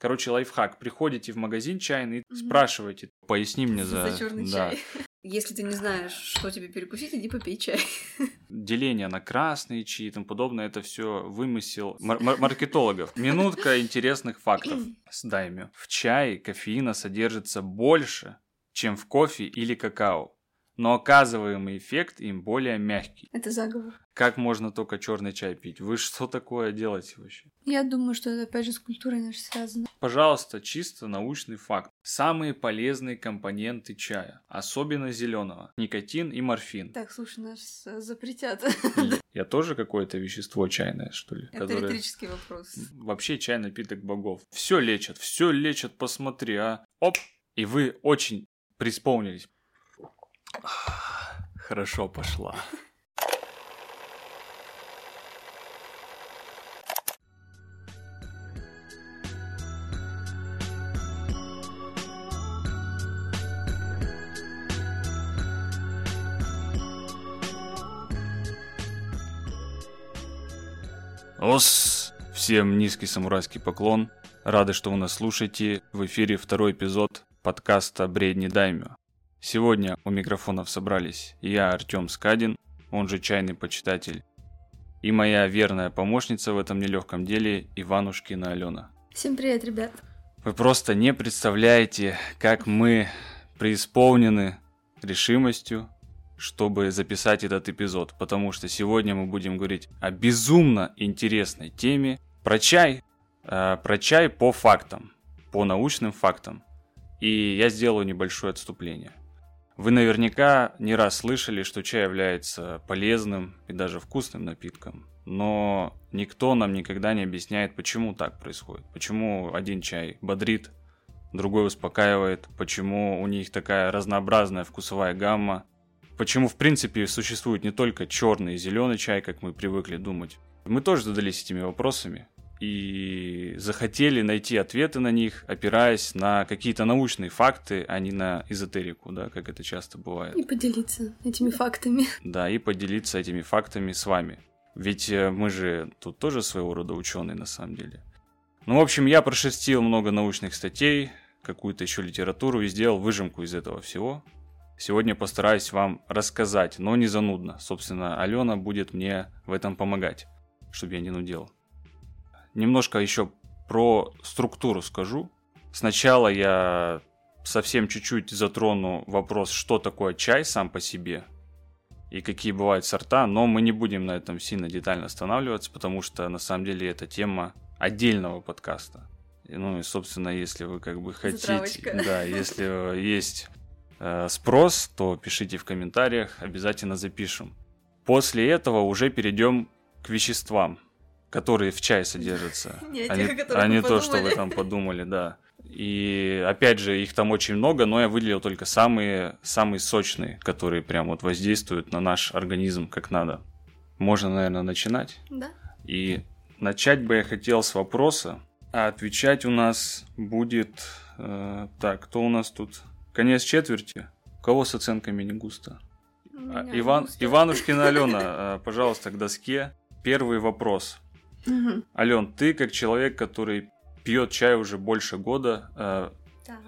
Короче, лайфхак. Приходите в магазин чайный, mm-hmm. спрашивайте, поясни мне за... За черный да. чай. Если ты не знаешь, что тебе перекусить, иди попей чай. Деление на красные чаи и тому подобное, это все вымысел мар- мар- маркетологов. Минутка интересных фактов с дайми. В чае кофеина содержится больше, чем в кофе или какао но оказываемый эффект им более мягкий. Это заговор. Как можно только черный чай пить? Вы что такое делаете вообще? Я думаю, что это опять же с культурой нашей связано. Пожалуйста, чисто научный факт. Самые полезные компоненты чая, особенно зеленого, никотин и морфин. Так, слушай, нас запретят. Я тоже какое-то вещество чайное, что ли? Это которое... риторический вопрос. Вообще чай напиток богов. Все лечат, все лечат, посмотри, а. Оп! И вы очень преисполнились. Хорошо пошла. Ос! Всем низкий самурайский поклон. Рады, что вы нас слушаете. В эфире второй эпизод подкаста «Бредни Даймё». Сегодня у микрофонов собрались я, Артем Скадин, он же чайный почитатель, и моя верная помощница в этом нелегком деле Иванушкина Алена. Всем привет, ребят. Вы просто не представляете, как мы преисполнены решимостью, чтобы записать этот эпизод, потому что сегодня мы будем говорить о безумно интересной теме про чай, э, про чай по фактам, по научным фактам. И я сделаю небольшое отступление. Вы наверняка не раз слышали, что чай является полезным и даже вкусным напитком, но никто нам никогда не объясняет, почему так происходит. Почему один чай бодрит, другой успокаивает, почему у них такая разнообразная вкусовая гамма, почему в принципе существует не только черный и зеленый чай, как мы привыкли думать. Мы тоже задались этими вопросами, и захотели найти ответы на них, опираясь на какие-то научные факты, а не на эзотерику, да, как это часто бывает. И поделиться этими фактами. Да, и поделиться этими фактами с вами. Ведь э, мы же тут тоже своего рода ученые на самом деле. Ну, в общем, я прошерстил много научных статей, какую-то еще литературу и сделал выжимку из этого всего. Сегодня постараюсь вам рассказать, но не занудно. Собственно, Алена будет мне в этом помогать, чтобы я не нудел немножко еще про структуру скажу. Сначала я совсем чуть-чуть затрону вопрос, что такое чай сам по себе и какие бывают сорта, но мы не будем на этом сильно детально останавливаться, потому что на самом деле это тема отдельного подкаста. Ну и, собственно, если вы как бы хотите... Затравочка. Да, если есть э, спрос, то пишите в комментариях, обязательно запишем. После этого уже перейдем к веществам которые в чае содержатся, не а, не, а не то, что вы там подумали, да. И опять же, их там очень много, но я выделил только самые, самые сочные, которые прям вот воздействуют на наш организм как надо. Можно, наверное, начинать. Да. И начать бы я хотел с вопроса, а отвечать у нас будет... Э, так, кто у нас тут? Конец четверти. У кого с оценками не густо? А, Иван, густо. Иванушкина Алена, э, пожалуйста, к доске. Первый вопрос. Угу. Ален, ты как человек, который пьет чай уже больше года, э,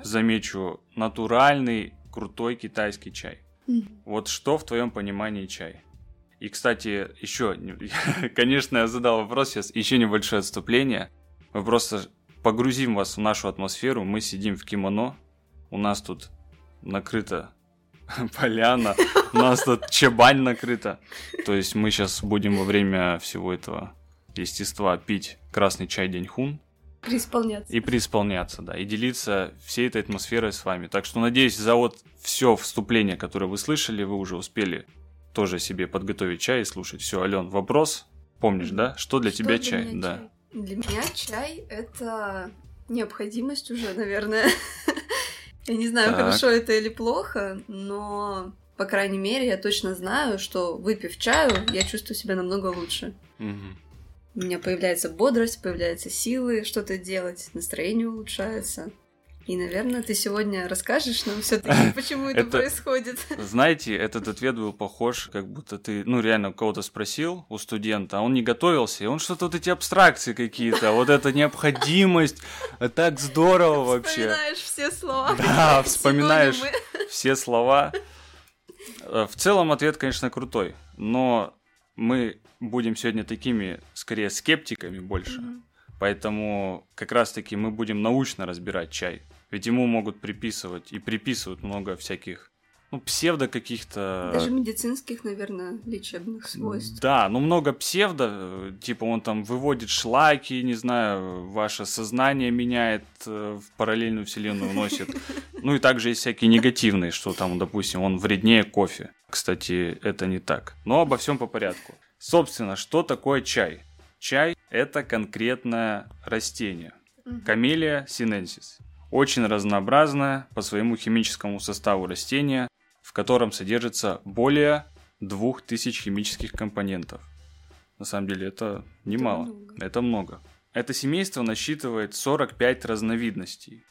замечу, натуральный, крутой китайский чай. Угу. Вот что в твоем понимании чай? И, кстати, еще, конечно, я задал вопрос сейчас, еще небольшое отступление. Мы просто погрузим вас в нашу атмосферу. Мы сидим в кимоно, у нас тут накрыта поляна, у нас тут чебань накрыта. То есть мы сейчас будем во время всего этого естества пить красный чай Деньхун. Преисполняться. И преисполняться, да. И делиться всей этой атмосферой с вами. Так что, надеюсь, за вот все вступление, которое вы слышали, вы уже успели тоже себе подготовить чай и слушать. Все, Ален, вопрос. Помнишь, да? Что для что тебя для чай? Да. чай? Для меня чай это необходимость уже, наверное. Я не знаю, так. хорошо это или плохо, но по крайней мере, я точно знаю, что выпив чаю, я чувствую себя намного лучше. Угу. У меня появляется бодрость, появляются силы что-то делать, настроение улучшается. И, наверное, ты сегодня расскажешь нам все-таки, почему это, Это- происходит. Знаете, этот ответ был похож, как будто ты, ну, реально у кого-то спросил, у студента, а он не готовился, и он что-то вот эти абстракции какие-то, вот эта необходимость, э, так здорово вообще. Вспоминаешь все слова. Да, вспоминаешь все слова. Э, В целом ответ, конечно, крутой, но мы будем сегодня такими, скорее, скептиками больше. Мгм. Поэтому как раз-таки мы будем научно разбирать чай. Ведь ему могут приписывать и приписывают много всяких, ну, псевдо каких-то... Даже медицинских, наверное, лечебных свойств. Да, ну много псевдо, типа он там выводит шлаки, не знаю, ваше сознание меняет, э, в параллельную вселенную уносит. Ну и также есть всякие негативные, что там, допустим, он вреднее кофе. Кстати, это не так. Но обо всем по порядку. Собственно, что такое чай? Чай – это конкретное растение. Камелия синенсис. Очень разнообразное по своему химическому составу растение, в котором содержится более 2000 химических компонентов. На самом деле это немало, много. это много. Это семейство насчитывает 45 разновидностей,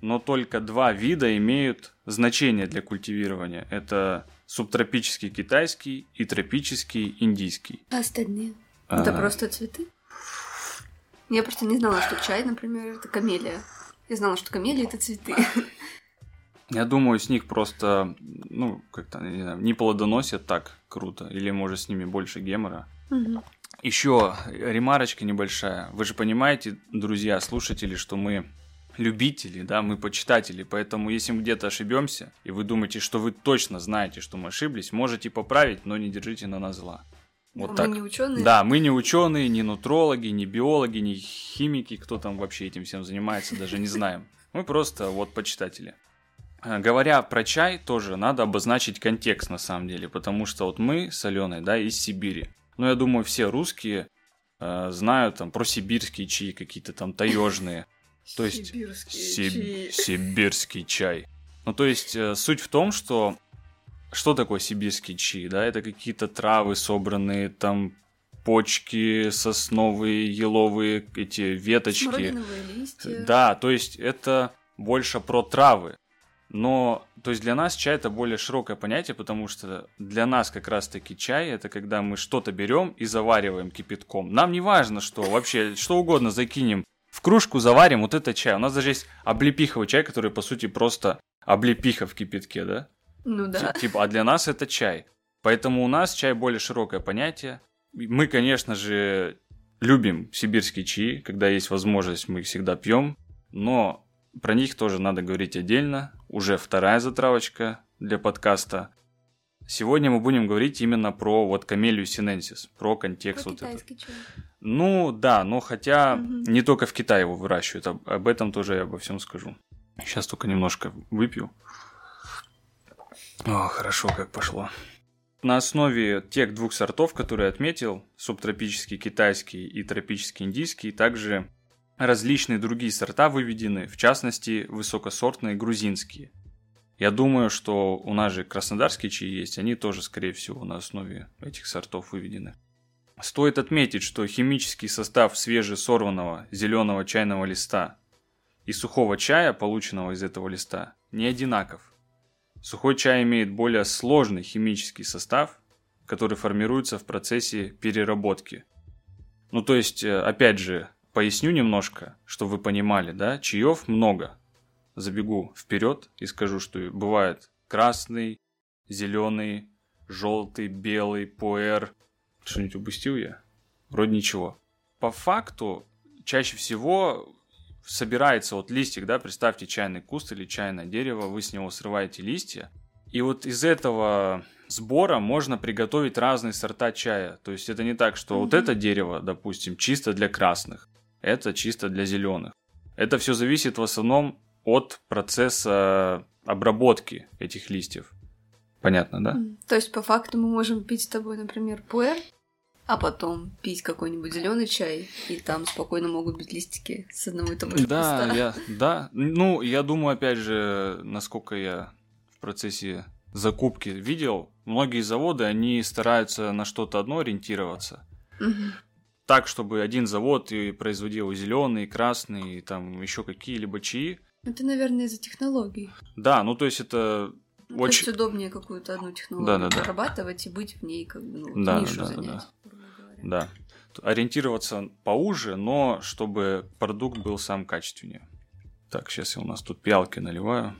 но только два вида имеют значение для культивирования. Это субтропический китайский и тропический индийский. А остальные? Это А, просто цветы? Я просто не знала, что чай, например, это камелия. Я знала, что камелия это цветы. Я думаю, с них просто, ну, как-то, не знаю, не плодоносят так круто, или, может, с ними больше гемора. Мгм. Еще ремарочка небольшая. Вы же понимаете, друзья, слушатели, что мы любители, да, мы почитатели, поэтому если мы где-то ошибемся, и вы думаете, что вы точно знаете, что мы ошиблись, можете поправить, но не держите на нас зла. Вот А так. Мы не ученые. Да, мы не ученые, не нутрологи, не биологи, не химики, кто там вообще этим всем занимается, даже не знаем. Мы просто вот почитатели. А, Говоря про чай, тоже надо обозначить контекст на самом деле, потому что вот мы с Аленой, да, из Сибири. Ну, я думаю, все русские э, знают там про сибирские чаи, какие-то там таежные. То есть Сибирские Сиб- чаи. Сибирский чай. Ну, то есть, э, суть в том, что что такое сибирский чай, да? Это какие-то травы собранные, там почки сосновые, еловые, эти веточки. Смородиновые листья. Да, то есть это больше про травы. Но, то есть для нас чай это более широкое понятие, потому что для нас как раз-таки чай это когда мы что-то берем и завариваем кипятком. Нам не важно, что вообще что угодно закинем в кружку, заварим, вот это чай. У нас даже есть облепиховый чай, который по сути просто облепиха в кипятке, да? Ну да. Ти- Типа, а для нас это чай. Поэтому у нас чай более широкое понятие. Мы, конечно же, любим сибирские чаи, когда есть возможность, мы их всегда пьем, но про них тоже надо говорить отдельно. Уже вторая затравочка для подкаста. Сегодня мы будем говорить именно про вот камелию синенсис, про контекст Про вот этот. китайский чай. Ну да, но хотя Мгм. не только в Китае его выращивают, об, об этом тоже я обо всем скажу. Сейчас только немножко выпью. О, хорошо, как пошло. На основе тех двух сортов, которые я отметил, субтропический китайский и тропический индийский, также различные другие сорта выведены, в частности, высокосортные грузинские. Я думаю, что у нас же краснодарские чаи есть, они тоже, скорее всего, на основе этих сортов выведены. Стоит отметить, что химический состав свежесорванного зеленого чайного листа и сухого чая, полученного из этого листа, не одинаков. Сухой чай имеет более сложный химический состав, который формируется в процессе переработки. Ну, то есть, э, опять же, поясню немножко, чтобы вы понимали, да, чаев много. Забегу вперед и скажу, что бывает красный, зеленый, желтый, белый, пуэр. Что-нибудь упустил я? Вроде ничего. По факту, чаще всего собирается вот листик, да, представьте чайный куст или чайное дерево, вы с него срываете листья, и вот из этого сбора можно приготовить разные сорта чая. То есть это не так, что вот это дерево, допустим, чисто для красных, это чисто для зеленых. Это все зависит в основном от процесса обработки этих листьев. Понятно, да? То есть, по факту, мы можем пить с тобой, например, пуэр, а потом пить какой-нибудь зеленый чай, и там спокойно могут быть листики с одного и того же Да, куста. я, да. Ну, я думаю, опять же, насколько я в процессе закупки видел, многие заводы, они стараются на что-то одно ориентироваться. Мгм. Так, чтобы один завод и производил зеленый, красный, и там еще какие-либо чаи. Это, наверное, из-за технологий. Да, ну то есть это ну, то очень... есть удобнее какую-то одну технологию Да, да, да. и быть в ней, как бы, ну, Да, нишу да, да, занять. говоря. Да. Ориентироваться поуже, но чтобы продукт был сам качественнее. Так, сейчас я у нас тут пиалки наливаю.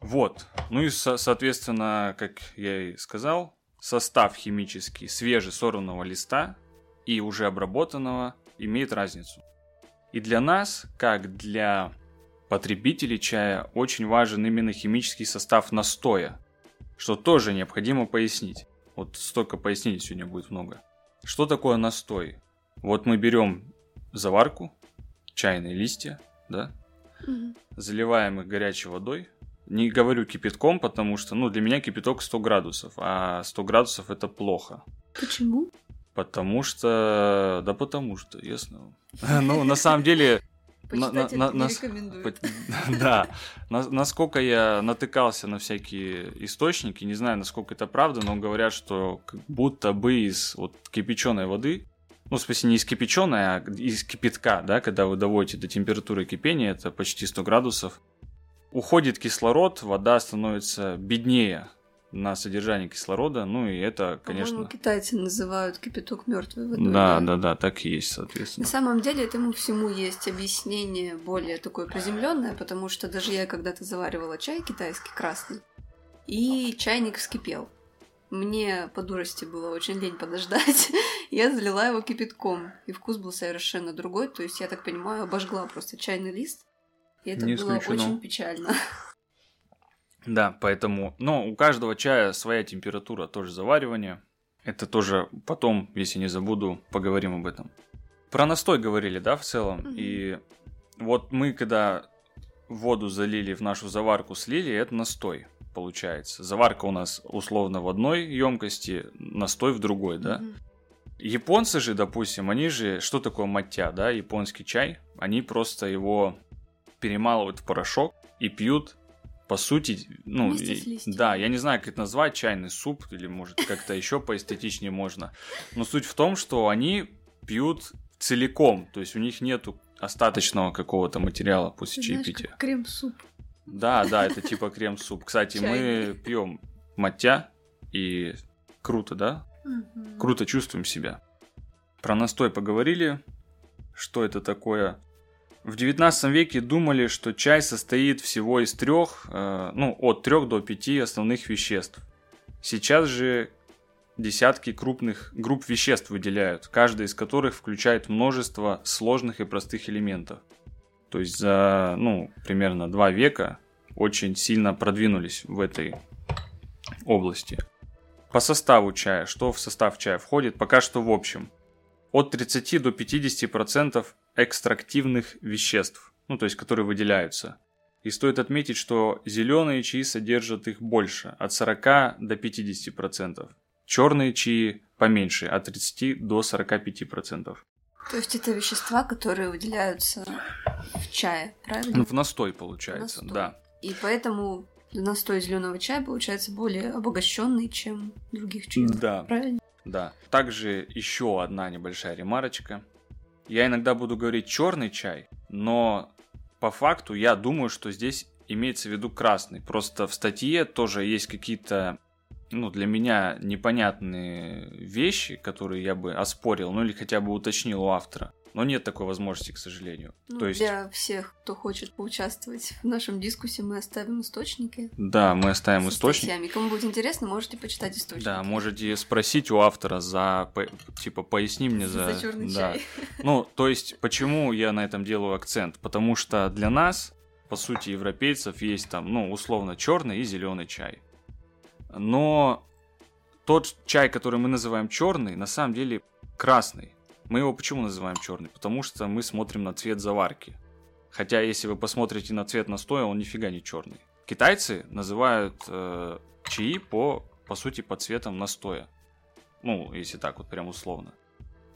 Вот. Ну и, со- соответственно, как я и сказал, состав химический свежесорванного листа и уже обработанного имеет разницу. И для нас, как для потребителей чая, очень важен именно химический состав настоя, что тоже необходимо пояснить. Вот столько пояснений сегодня будет много. Что такое настой? Вот мы берем заварку, чайные листья, да, Мгм. заливаем их горячей водой. Не говорю кипятком, потому что, ну, для меня кипяток 100 градусов, а 100 градусов это плохо. Почему? Потому что... Да потому что, ясно. Ну, на самом деле, Почитать на- на- нас- Да. На- Насколько я натыкался на всякие источники, не знаю, насколько это правда, но говорят, что как будто бы из вот кипяченой воды, ну, в смысле, не из кипяченой, а из кипятка, да, когда вы доводите до температуры кипения, это почти 100 градусов, уходит кислород, вода становится беднее на содержание кислорода, ну и это, По-моему, конечно... китайцы называют кипяток мертвой водой. Да, да, да, так и есть, соответственно. На самом деле этому всему есть объяснение более такое приземленное, потому что даже я когда-то заваривала чай китайский красный, и чайник вскипел. Мне по дурости было очень лень подождать. Я залила его кипятком, и вкус был совершенно другой. То есть, я так понимаю, обожгла просто чайный лист. И это Не было исключено. очень печально. Да, поэтому, но у каждого чая своя температура тоже заваривания. Это тоже потом, если не забуду, поговорим об этом. Про настой говорили, да, в целом. Мгм. И вот мы, когда воду залили в нашу заварку, слили, это настой получается. Заварка у нас условно в одной емкости, настой в другой, да. Мгм. Японцы же, допустим, они же, что такое маття, да, японский чай, они просто его перемалывают в порошок и пьют, по сути, ну, и- да, я не знаю, как это назвать, чайный суп, или может как-то еще поэстетичнее можно, но суть в том, что они пьют целиком, то есть у них нету остаточного какого-то материала после Ты знаешь, чаепития. как крем-суп. Да, да, это типа крем-суп. Кстати, мы Чайный. пьем маття, и круто, да? Мгм. круто чувствуем себя. Про настой поговорили, что это такое. В 19 веке думали, что чай состоит всего из трех, э, ну, от трех до пяти основных веществ. Сейчас же десятки крупных групп веществ выделяют, каждая из которых включает множество сложных и простых элементов. То есть за, ну, примерно два века очень сильно продвинулись в этой области. По составу чая, что в состав чая входит, пока что в общем. От 30 до 50% экстрактивных веществ, ну то есть которые выделяются. И стоит отметить, что зеленые чаи содержат их больше, от 40 до 50%. Черные чаи поменьше, от 30 до 45%. То есть это вещества, которые выделяются в чае, правильно? Ну, в настой получается, Настой. да. И поэтому настой зеленого чая получается более обогащенный, чем других чаев. Да. Правильно? Да. Также еще одна небольшая ремарочка. Я иногда буду говорить черный чай, но по факту я думаю, что здесь имеется в виду красный. Просто в статье тоже есть какие-то, ну, для меня непонятные вещи, которые я бы оспорил, ну или хотя бы уточнил у автора. Но нет такой возможности, к сожалению. Ну, То есть, Для всех, кто хочет поучаствовать в нашем дискуссии, мы оставим источники. да, мы оставим со источник. статьями. Кому будет интересно, можете почитать источники. Да, можете спросить у автора за, по- типа, поясни мне за... За черный да. чай. Ну, то есть, почему я на этом делаю акцент? Потому что для нас, по сути, европейцев, есть там, ну, условно, черный и зеленый чай. Но тот чай, который мы называем черный, на самом деле красный. Мы его почему называем черный? Потому что мы смотрим на цвет заварки. Хотя, если вы посмотрите на цвет настоя, он нифига не черный. Китайцы называют э, чаи по, по сути, по цветам настоя. Ну, если так вот прям условно.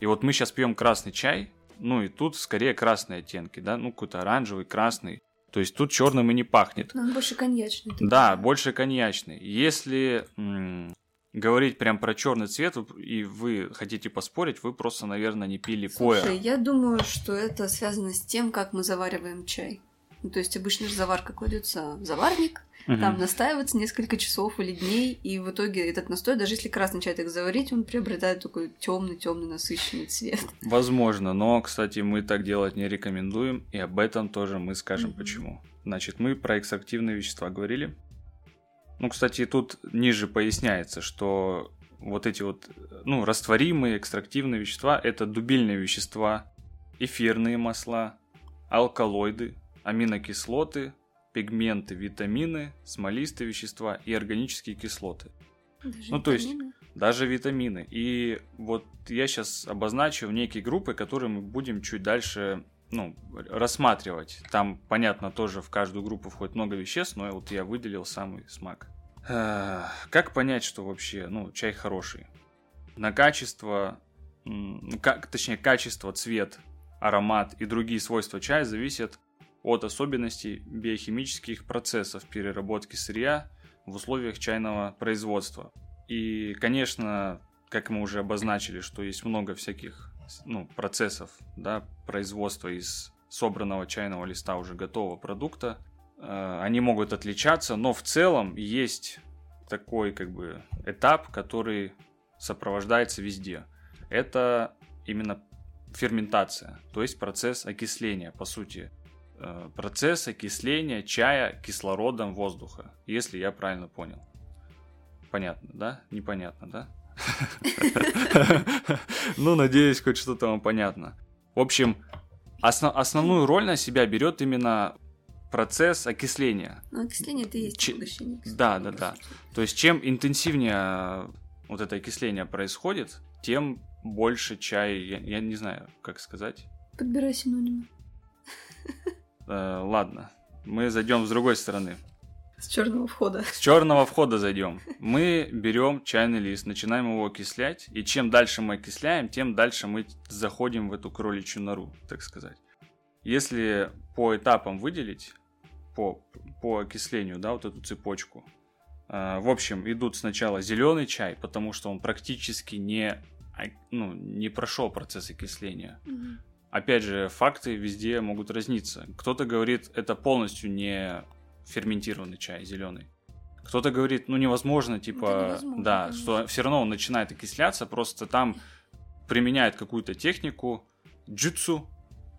И вот мы сейчас пьем красный чай, ну и тут скорее красные оттенки, да, ну какой-то оранжевый, красный. То есть тут черным и не пахнет. Но он больше коньячный. Да, больше коньячный. Если м, говорить прям про черный цвет, и вы хотите поспорить, вы просто, наверное, не пили Слушай, коя. я думаю, что это связано с тем, как мы завариваем чай. Ну, то есть обычно же заварка кладется в заварник, Мгм. там настаивается несколько часов или дней, и в итоге этот настой, даже если красный чай так заварить, он приобретает такой темный-темный насыщенный цвет. Возможно, но, кстати, мы так делать не рекомендуем, и об этом тоже мы скажем Мгм. почему. Значит, мы про экстрактивные вещества говорили. Ну, кстати, тут ниже поясняется, что вот эти вот, ну, растворимые экстрактивные вещества – это дубильные вещества, эфирные масла, алкалоиды, аминокислоты, пигменты, витамины, смолистые вещества и органические кислоты. Даже Ну, то есть- витамины. Даже витамины. И вот я сейчас обозначу некие группы, которые мы будем чуть дальше ну, рассматривать. Там, понятно, тоже в каждую группу входит много веществ, но вот я выделил самый смак. Как понять, что вообще, ну, чай хороший? На качество, ну, как, точнее, качество, цвет, аромат и другие свойства чая зависят от особенностей биохимических процессов переработки сырья в условиях чайного производства. И, конечно, как мы уже обозначили, что есть много всяких ну, процессов да, производства из собранного чайного листа уже готового продукта. Э, Они могут отличаться, но в целом есть такой как бы этап, который сопровождается везде. Это именно ферментация, то есть процесс окисления, по сути. Э, Процесс окисления чая кислородом воздуха, если я правильно понял. Понятно, да? Непонятно, да? Ну, надеюсь, хоть что-то вам понятно. В общем, осно- основную роль на себя берет именно процесс окисления. Ну, окисление это и есть кислорода, Да, да, да. То есть, чем интенсивнее э, вот это окисление происходит, тем больше чай, я, я не знаю, как сказать. Подбирай синонимы. Э, ладно, мы зайдем с другой стороны. С черного входа. С черного входа зайдем. Мы берем чайный лист, начинаем его окислять, и чем дальше мы окисляем, тем дальше мы заходим в эту кроличью нору, так сказать. Если по этапам выделить, по, по окислению, да, вот эту цепочку, э, в общем, идут сначала зеленый чай, потому что он практически не, а- ну, не прошел процесс окисления. Опять же, факты везде могут разниться. Кто-то говорит, это полностью не ферментированный чай зеленый. Кто-то говорит, ну невозможно, типа, невозможно, да, конечно. что все равно он начинает окисляться, просто там применяют какую-то технику, джитсу,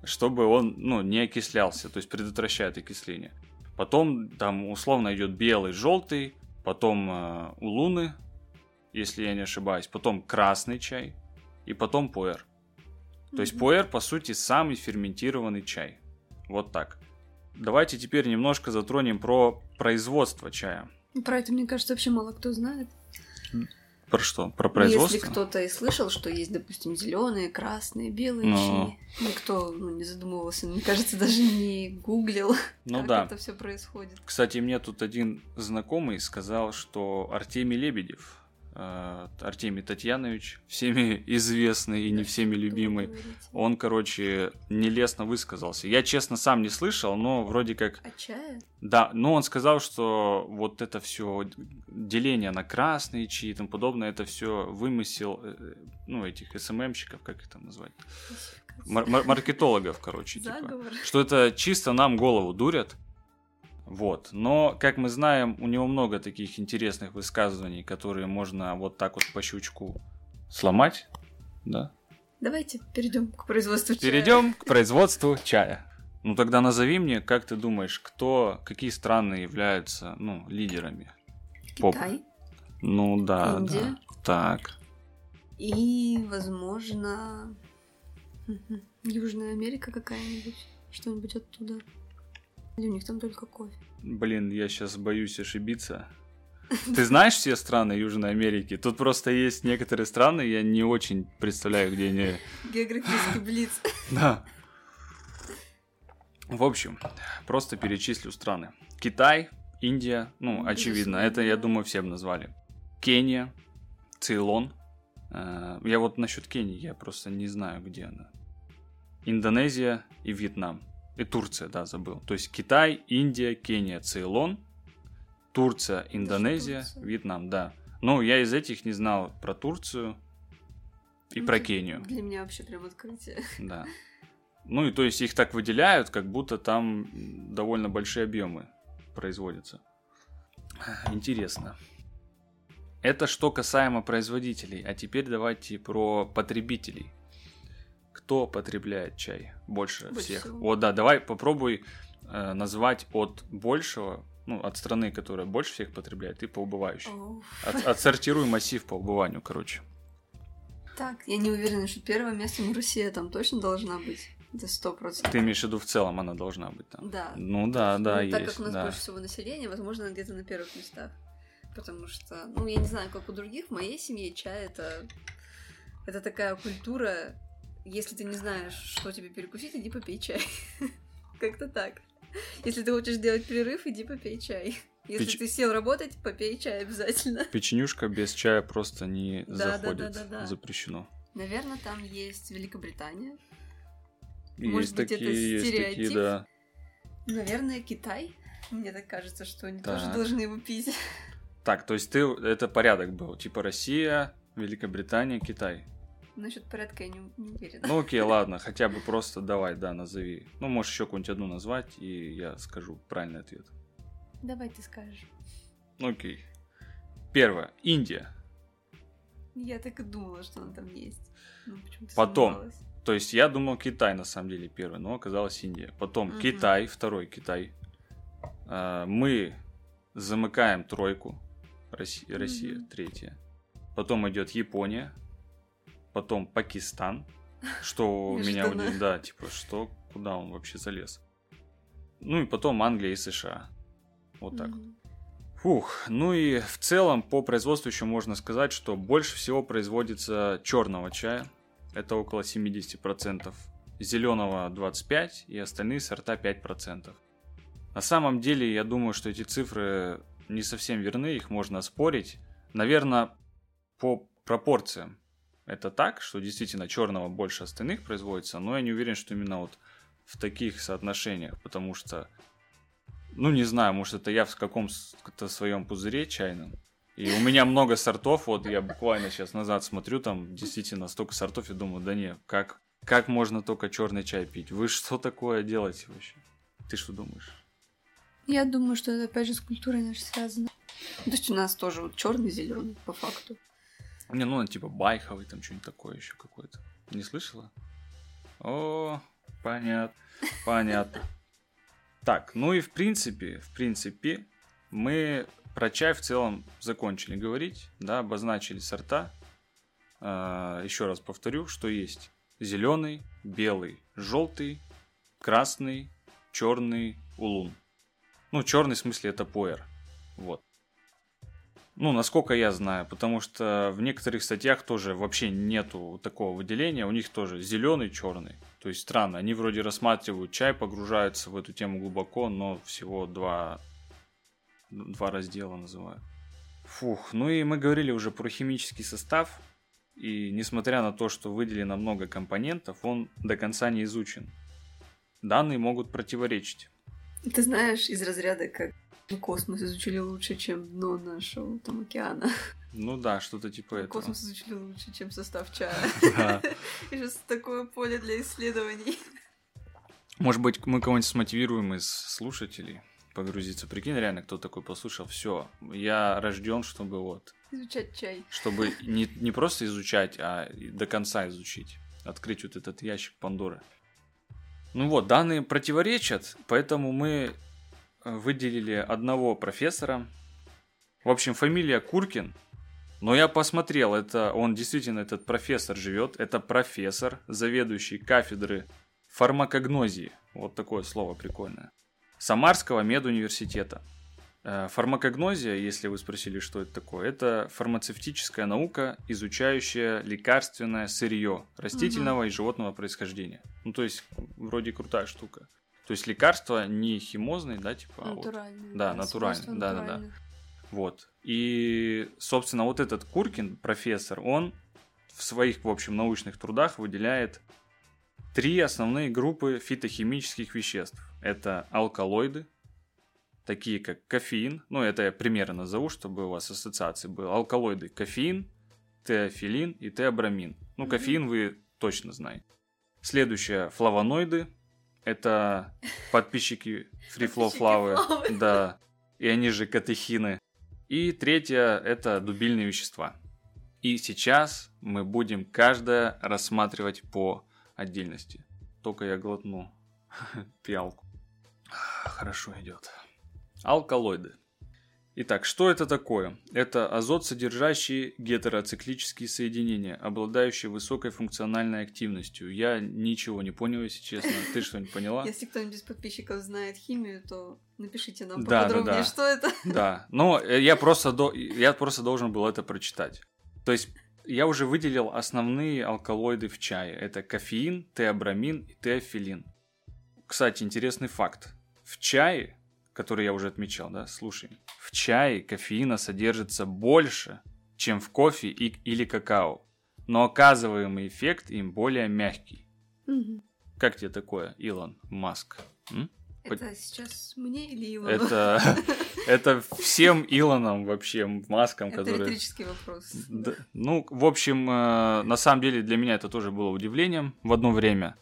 чтобы он, ну, не окислялся, то есть предотвращает окисление. Потом там условно идет белый, желтый, потом э, у луны, если я не ошибаюсь, потом красный чай и потом пуэр. То есть Мгм. пуэр, по сути, самый ферментированный чай. Вот так. Давайте теперь немножко затронем про производство чая. Про это, мне кажется, вообще мало кто знает. Про что? Про Ну, производство? Если кто-то и слышал, что есть, допустим, зеленые, красные, белые Ну. чаи, никто ну, не задумывался, мне кажется, даже не гуглил, Ну как да. это все происходит. Кстати, мне тут один знакомый сказал, что Артемий Лебедев, Артемий Татьянович, всеми известный и не всеми любимый, он, короче, нелестно высказался. Я, честно, сам не слышал, но вроде как А чая? Да, но он сказал, что вот это все деление на красные чаи и тому подобное, это все вымысел, э, ну, этих СММщиков, как их там назвать? Мар- мар- маркетологов, короче, типа. Что это чисто нам голову дурят. Вот. Но, как мы знаем, у него много таких интересных высказываний, которые можно вот так вот по щучку сломать. Да. Давайте перейдем к производству чая. Перейдем к производству чая. Ну тогда назови мне, как ты думаешь, кто, какие страны являются, ну, лидерами? поп. Китай. Ну да, Индия. да. Так. И, возможно, Южная Америка какая-нибудь. Что-нибудь оттуда. У них там только кофе. Блин, я сейчас боюсь ошибиться. Ты знаешь все страны Южной Америки? Тут просто есть некоторые страны, я не очень представляю, где они. Географический блиц. Да. В общем, просто перечислю страны. Китай, Индия, ну, очевидно, это, я думаю, все бы назвали. Кения, Цейлон. Э, Я вот насчет Кении, я просто не знаю, где она. Индонезия и Вьетнам. И Турция, да, забыл. То есть Китай, Индия, Кения, Цейлон, Турция, Индонезия, Турция. Вьетнам, да. Ну, я из этих не знал про Турцию и Ну, про Кению. Для меня вообще прям открытие. Да. Ну и то есть их так выделяют, как будто там довольно большие объемы производятся. Интересно. Это что касаемо производителей. А теперь давайте про потребителей. Кто потребляет чай больше, Больше всех? всего. Вот да, давай попробуй э, назвать от большего, ну, от страны, которая больше всех потребляет, и по убывающей. От- отсортируй массив по убыванию, короче. Так, я не уверена, что первое место, но Россия там точно должна быть. Это сто процентов. Ты имеешь в виду в целом она должна быть там? Да. Ну да, да, Ну, так есть. как у нас да. больше всего населения, возможно, она где-то на первых местах. Потому что, ну, я не знаю, как у других, в моей семье чай это, это такая культура, если ты не знаешь, что тебе перекусить, иди попей чай. Как-то так. Если ты хочешь сделать перерыв, иди попей чай. Если Печ- ты сел работать, попей чай обязательно. Печенюшка без чая просто не Да, да, заходит. да, да, да. Запрещено. Наверное, там есть Великобритания. Может есть быть, это такие, есть такие, стереотип? да. Наверное, Китай. Мне так кажется, что они тоже Так. должны его пить. Так, то есть ты, это порядок был, типа Россия, Великобритания, Китай. Насчет порядка я не, не уверена. Ну окей, ладно, хотя бы просто давай, да, назови. Ну, можешь еще какую-нибудь одну назвать, и я скажу правильный ответ. Давай ты скажешь. Ну, Окей. Первое. Индия. Я так и думала, что он там есть. Ну, Потом. сомневалась. То есть я думал Китай на самом деле первый, но оказалось Индия. Потом Мгм. Китай, второй Китай. А, мы замыкаем тройку. Россия, Россия Мгм. третья. Потом идет Япония. Потом Пакистан. Что меня удивило. Да, типа, что, куда он вообще залез. Ну и потом Англия и США. Вот так. Мгм. Фух, ну и в целом по производству еще можно сказать, что больше всего производится черного чая. Это около 70%. Зеленого 25% и остальные сорта 5%. На самом деле, я думаю, что эти цифры не совсем верны, их можно спорить. Наверное, по пропорциям это так, что действительно черного больше остальных производится, но я не уверен, что именно вот в таких соотношениях, потому что ну, не знаю, может, это я в каком-то своем пузыре чайном. И у меня много сортов, вот я буквально сейчас назад смотрю, там действительно столько сортов, и думаю, да не, как, как можно только черный чай пить? Вы что такое делаете вообще? Ты что думаешь? Я думаю, что это опять же с культурой нашей связано. То есть у нас тоже вот черный, зеленый, по факту. Не, ну, типа байховый, там что-нибудь такое еще какое-то. Не слышала? О, понятно, понятно. Так, ну и в принципе, в принципе, мы про чай в целом закончили говорить, да, обозначили сорта. А, еще раз повторю, что есть зеленый, белый, желтый, красный, черный, улун. Ну, черный в смысле это пуэр. Вот. Ну, насколько я знаю, потому что в некоторых статьях тоже вообще нету такого выделения, у них тоже зеленый, черный. То есть странно, они вроде рассматривают чай, погружаются в эту тему глубоко, но всего два, два раздела называют. Фух, ну и мы говорили уже про химический состав, и несмотря на то, что выделено много компонентов, он до конца не изучен. Данные могут противоречить. Ты знаешь, из разряда, как мы космос изучили лучше, чем дно нашего там океана. Ну да, что-то типа этого. Космос изучили лучше, чем состав чая. Да. Сейчас такое поле для исследований. Может быть, мы кого-нибудь смотивируем из слушателей погрузиться. Прикинь, реально, кто такой послушал, все, я рожден, чтобы вот, Изучать чай. чтобы не, не просто изучать, а до конца изучить, открыть вот этот ящик Пандоры. Ну вот, данные противоречат, поэтому мы выделили одного профессора. В общем, фамилия Куркин. Но я посмотрел, это он действительно, этот профессор живет. Это профессор, заведующий кафедры фармакогнозии. Вот такое слово прикольное. Самарского медуниверситета. Э, Фармакогнозия, если вы спросили, что это такое, это фармацевтическая наука, изучающая лекарственное сырье растительного и животного происхождения. Ну, то есть, вроде крутая штука. То есть, лекарства не химозные, да, типа, а вот Натуральный. да, натуральный, свойства да-да-да. натуральных. вот. И, собственно, вот этот Куркин, профессор, он в своих, в общем, научных трудах выделяет три основные группы фитохимических веществ. Это алкалоиды, такие как кофеин, ну, это я примеры назову, чтобы у вас ассоциации были. Алкалоиды – кофеин, теофилин и теобрамин. Ну, кофеин вы точно знаете. Следующее флавоноиды. Это подписчики Free Flow. Flower. Да. И они же катехины. И третье это дубильные вещества. И сейчас мы будем каждое рассматривать по отдельности. Только я глотну пиалку. Хорошо идет. Алкалоиды. Итак, что это такое? Это азот, содержащие гетероциклические соединения, обладающие высокой функциональной активностью. Я ничего не понял, если честно. Ты что-нибудь поняла? Если кто-нибудь из подписчиков знает химию, то напишите нам Да, да, поподробнее, да. что это. Да, но э, я просто, до- я просто должен был это прочитать. То есть я уже выделил основные алкалоиды в чае. Это кофеин, теобрамин и теофилин. Кстати, интересный факт. В чае, который я уже отмечал, да, слушай, в чае кофеина содержится больше, чем в кофе и- или какао. Но оказываемый эффект им более мягкий. Мгм. Как тебе такое, Илон Маск? М? Это сейчас мне или Ивану? Это, это всем Илонам вообще, маскам, Это которые... риторический вопрос. Да, ну, в общем, э, на самом деле для меня это тоже было удивлением в одно время.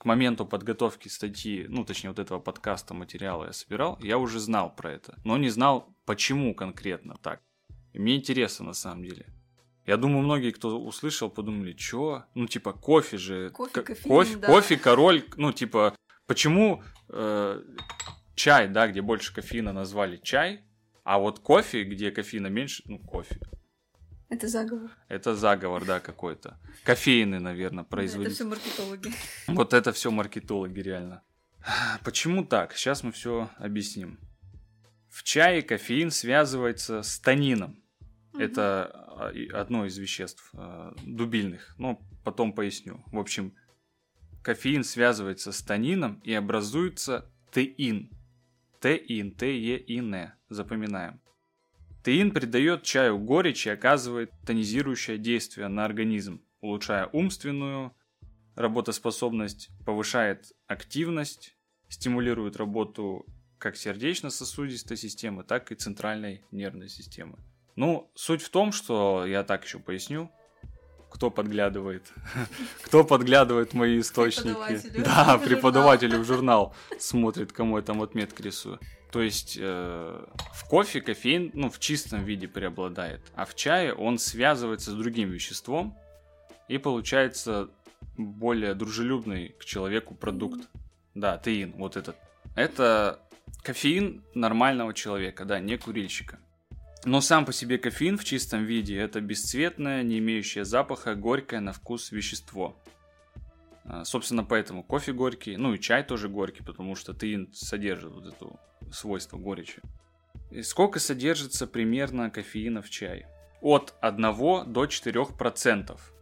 К моменту подготовки статьи, ну, точнее, вот этого подкаста, материала я собирал, я уже знал про это, но не знал, почему конкретно так. И мне интересно, на самом деле. Я думаю, многие, кто услышал, подумали, чё? Ну, типа, кофе же... Кофе, ко- кофеин, кофе, да. кофе, король, ну, типа, почему э, чай, да, где больше кофеина назвали чай, а вот кофе, где кофеина меньше, ну, кофе. Это заговор. Это заговор, да, какой-то. Кофейный, наверное, Да, Это производитель. все маркетологи. Вот это все маркетологи, реально. Почему так? Сейчас мы все объясним. В чае кофеин связывается с танином. Это а, одно из веществ а, дубильных. Но потом поясню. В общем, кофеин связывается с танином и образуется теин. Теин, Т-Е-И-Н. Запоминаем. Теин придает чаю горечь и оказывает тонизирующее действие на организм, улучшая умственную работоспособность, повышает активность, стимулирует работу как сердечно-сосудистой системы, так и центральной нервной системы. Ну, суть в том, что я так еще поясню, кто подглядывает, кто подглядывает мои источники. Да, в преподавателю в журнал смотрит, кому я там отметки рисую. То есть э, в кофе кофеин, ну, в чистом виде преобладает, а в чае он связывается с другим веществом, и получается более дружелюбный к человеку продукт. Да, теин, вот этот. Это кофеин нормального человека, да, не курильщика. Но сам по себе кофеин в чистом виде это бесцветное, не имеющее запаха, горькое на вкус вещество. А, Собственно, поэтому кофе горький, ну и чай тоже горький, потому что теин содержит вот это свойство горечи. И сколько содержится примерно кофеина в чае? От 1 до 4 процентов.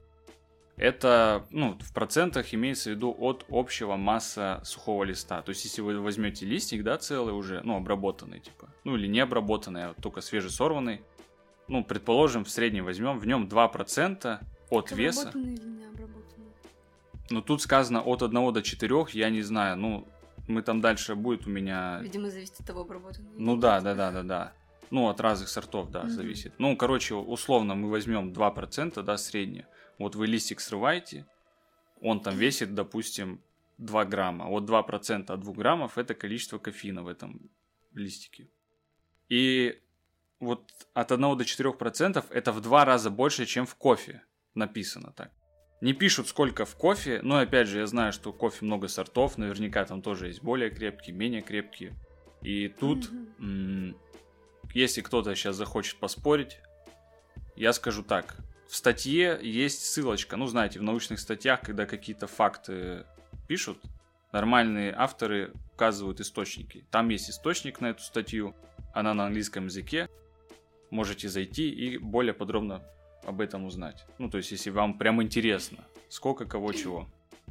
Это, ну, в процентах имеется в виду от общего масса сухого листа. То есть, если вы возьмете листик, да, целый уже, ну, обработанный, типа, ну, или не обработанный, а только свежесорванный, ну, предположим, в среднем возьмем, в нем 2% от веса. Обработанный или не? Ну, тут сказано от 1 до 4, я не знаю, ну, мы там дальше будет у меня... Видимо, зависит от того, обработанный. или Ну да, да, да, да, да. Ну, от разных сортов, да, Мгм. зависит. Ну, короче, условно мы возьмем 2%, да, среднее. Вот вы листик срываете, он там весит, допустим, 2 грамма. Вот 2% от 2 граммов это количество кофеина в этом листике. И вот от 1 до 4% это в два раза больше, чем в кофе написано так. Не пишут, сколько в кофе, но опять же, я знаю, что кофе много сортов, наверняка там тоже есть более крепкие, менее крепкие. И тут, м, если кто-то сейчас захочет поспорить, я скажу так. В статье есть ссылочка, ну, знаете, в научных статьях, когда какие-то факты пишут, нормальные авторы указывают источники. Там есть источник на эту статью, она на английском языке. Можете зайти и более подробно об этом узнать. Ну, то есть, если вам прям интересно, сколько кого чего.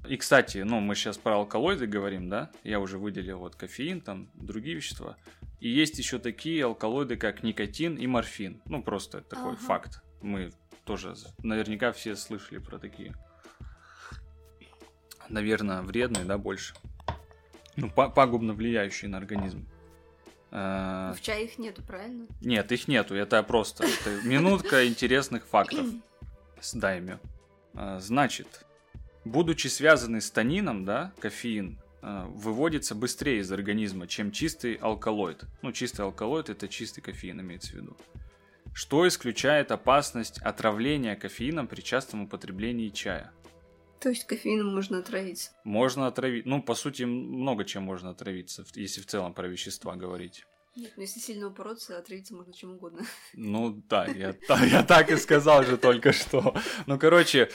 И, кстати, ну, мы сейчас про алкалоиды говорим, да? Я уже выделил вот кофеин, там, другие вещества. И есть еще такие алкалоиды, как никотин и морфин. Ну, просто такой Ага. факт. Мы тоже наверняка все слышали про такие. Наверное, вредные, да, больше. Ну, па- пагубно влияющие на организм. А, В чае их нету, правильно? нет, их нету, это просто это минутка интересных фактов с Дайме. А, Значит, будучи связаны с танином, да, кофеин, э, выводится быстрее из организма, чем чистый алкалоид. Ну, чистый алкалоид это чистый кофеин, имеется в виду. Что исключает опасность отравления кофеином при частом употреблении чая. То есть кофеином можно отравиться? Можно отравить. Ну, по сути, много чем можно отравиться, если в целом про вещества говорить. Нет, ну если сильно упороться, отравиться можно чем угодно. Ну да, я, я так и сказал же только что. Ну, короче,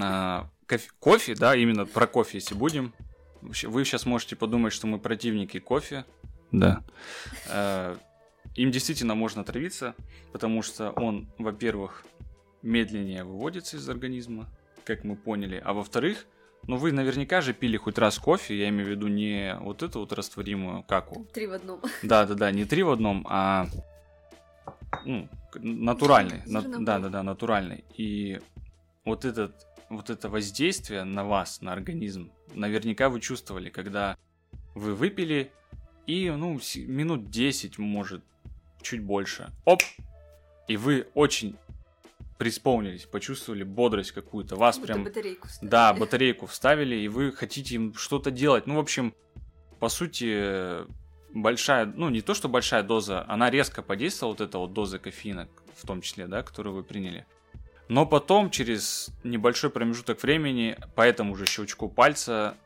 а, кофе, кофе, да, именно про кофе, если будем. Вы сейчас можете подумать, что мы противники кофе. Да. Э, им действительно можно отравиться, потому что он, во-первых, медленнее выводится из организма, как мы поняли, а во-вторых, ну вы наверняка же пили хоть раз кофе, я имею в виду не вот эту вот растворимую каку. Три в одном. Да, да, да, не три в одном, а ну, натуральный. На, да, да, да, натуральный. И вот этот вот это воздействие на вас, на организм, наверняка вы чувствовали, когда вы выпили и, ну, минут 10, может, чуть больше. Оп! И вы очень преисполнились, почувствовали бодрость какую-то, вас Будто прям... батарейку вставили. Да, батарейку вставили, и вы хотите им что-то делать. Ну, в общем, по сути, большая, ну, не то, что большая доза, она резко подействовала, вот эта вот доза кофеина, в том числе, да, которую вы приняли. Но потом, через небольшой промежуток времени, по этому же щелчку пальца,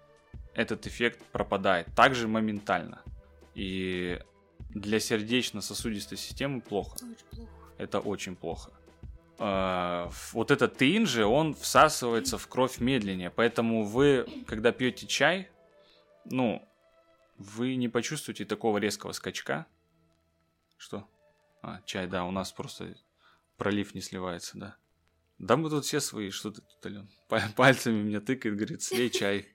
этот эффект пропадает. Также моментально. И для сердечно-сосудистой системы плохо. Очень плохо. Это очень плохо. А, вот этот теин же, он всасывается в кровь медленнее. Поэтому вы, когда пьете чай, ну, вы не почувствуете такого резкого скачка. Что? А, чай, да, у нас просто пролив не сливается, да. Да мы тут все свои, что ты тут, Ален? Пальцами меня тыкает, говорит, слей чай.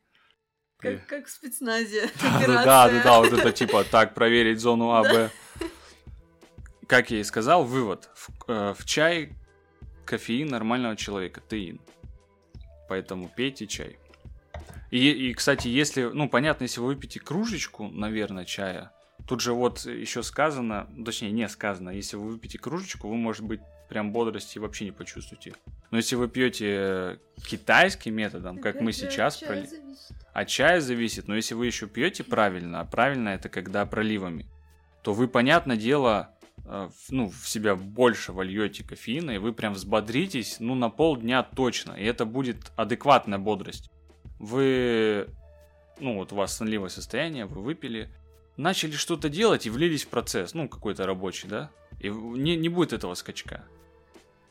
Как, как в спецназе. Да, да, да, да, да, вот это типа так, проверить зону А, Б. Как я и сказал, вывод. В, э, в чай кофеин нормального человека, теин. Поэтому пейте чай. И, и, кстати, если, ну, понятно, если вы выпьете кружечку, наверное, чая, тут же вот еще сказано, точнее, не сказано, если вы выпьете кружечку, вы, может быть, прям бодрости вообще не почувствуете. Но если вы пьете китайским методом, как мы сейчас Чай проли... зависит. От чая зависит, но если вы еще пьете правильно, а правильно это когда проливами, то вы, понятное дело, ну, в себя больше вольете кофеина, и вы прям взбодритесь, ну, на полдня точно, и это будет адекватная бодрость. Вы, ну, вот у вас сонливое состояние, вы выпили, начали что-то делать и влились в процесс, ну, какой-то рабочий, да, и не, не будет этого скачка.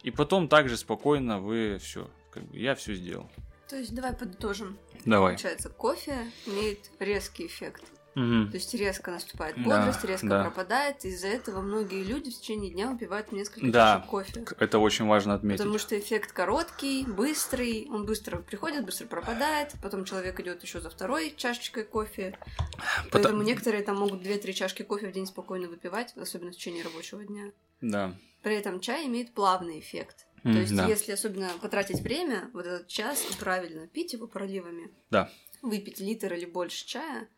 И потом также спокойно вы все, как бы я все сделал. То есть давай подытожим. Давай. Получается, кофе имеет резкий эффект. Мгм. То есть резко наступает Да, бодрость, резко да. пропадает. Из-за этого многие люди в течение дня выпивают несколько Да. чашек кофе. Это очень важно отметить. Потому что эффект короткий, быстрый, он быстро приходит, быстро пропадает, потом человек идет еще за второй чашечкой кофе. Поэтому некоторые там могут 2-3 чашки кофе в день спокойно выпивать, особенно в течение рабочего дня. Да. При этом чай имеет плавный эффект. М, То есть, да. если особенно потратить время, вот этот час, и правильно пить его проливами, Да. выпить литр или больше чая,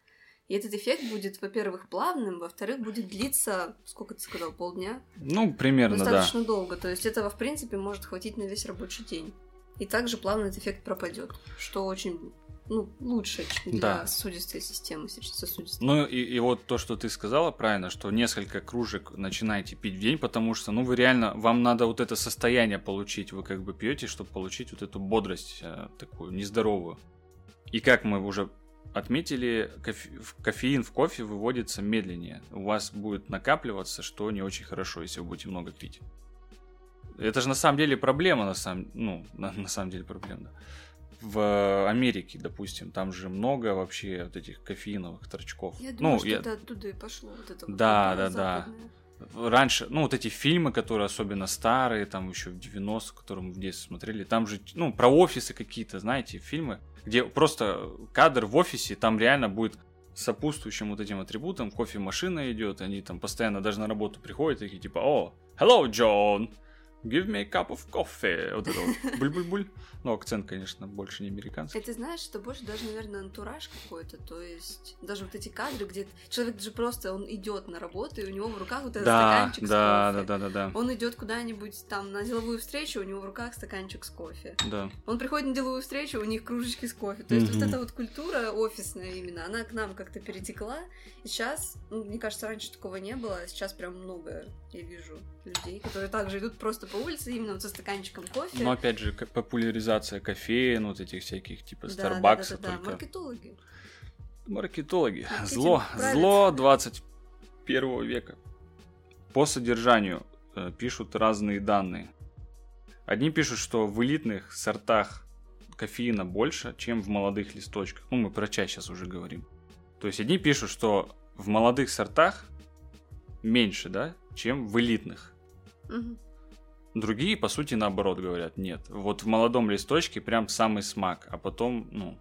и этот эффект будет, во-первых, плавным, во-вторых, будет длиться, сколько ты сказал, полдня? Ну, примерно, да. Достаточно долго. То есть этого, в принципе, может хватить на весь рабочий день. И также плавно этот эффект пропадет, что очень ну, лучше чем для Да. сосудистой системы, сердечно-сосудистой. Ну и, и вот то, что ты сказала правильно, что несколько кружек начинаете пить в день, потому что, ну, вы реально, вам надо вот это состояние получить, вы как бы пьете, чтобы получить вот эту бодрость э, такую нездоровую. И как мы уже отметили, кофе- кофеин в кофе выводится медленнее. У вас будет накапливаться, что не очень хорошо, если вы будете много пить. Это же на самом деле проблема, на самом, ну, на, на самом деле проблема. да. В Америке, допустим, там же много вообще вот этих кофеиновых торчков. Я думаю, ну, что я- это оттуда и пошло. Вот это вот Да, культура да, да. раньше, ну, вот эти фильмы, которые особенно старые, там еще в 90-х, которые мы в детстве смотрели, там же, ну, про офисы какие-то, знаете, фильмы, где просто кадр в офисе, там реально будет сопутствующим вот этим атрибутом, кофемашина идет, они там постоянно даже на работу приходят, такие типа, о, hello, John, Give me a cup of coffee. Вот это вот. Буль-буль-буль. Ну, акцент, конечно, больше не американский. Это знаешь, что больше даже, наверное, антураж какой-то. То есть даже вот эти кадры, где человек же просто он идет на работу, и у него в руках вот этот Да, стаканчик да, с да, кофе. да, да, да. Он идет куда-нибудь там на деловую встречу, у него в руках стаканчик с кофе. Да. Он приходит на деловую встречу, у них кружечки с кофе. То есть Мгм. вот эта вот культура офисная именно, она к нам как-то перетекла. И сейчас, ну, мне кажется, раньше такого не было, а сейчас прям много я вижу людей, которые также идут просто по улице именно вот со стаканчиком кофе. Но опять же, популяризация кофеин, вот этих всяких типа Да, Старбакса да, да, да, только. маркетологи. Маркетологи. Маркетинг Зло. правит. Зло 21 века. По содержанию э, пишут разные данные. Одни пишут, что в элитных сортах кофеина больше, чем в молодых листочках. Ну, мы про чай сейчас уже говорим. То есть одни пишут, что в молодых сортах меньше, да, чем в элитных. Мгм. Другие, по сути, наоборот говорят, нет. Вот в молодом листочке прям самый смак, а потом, ну,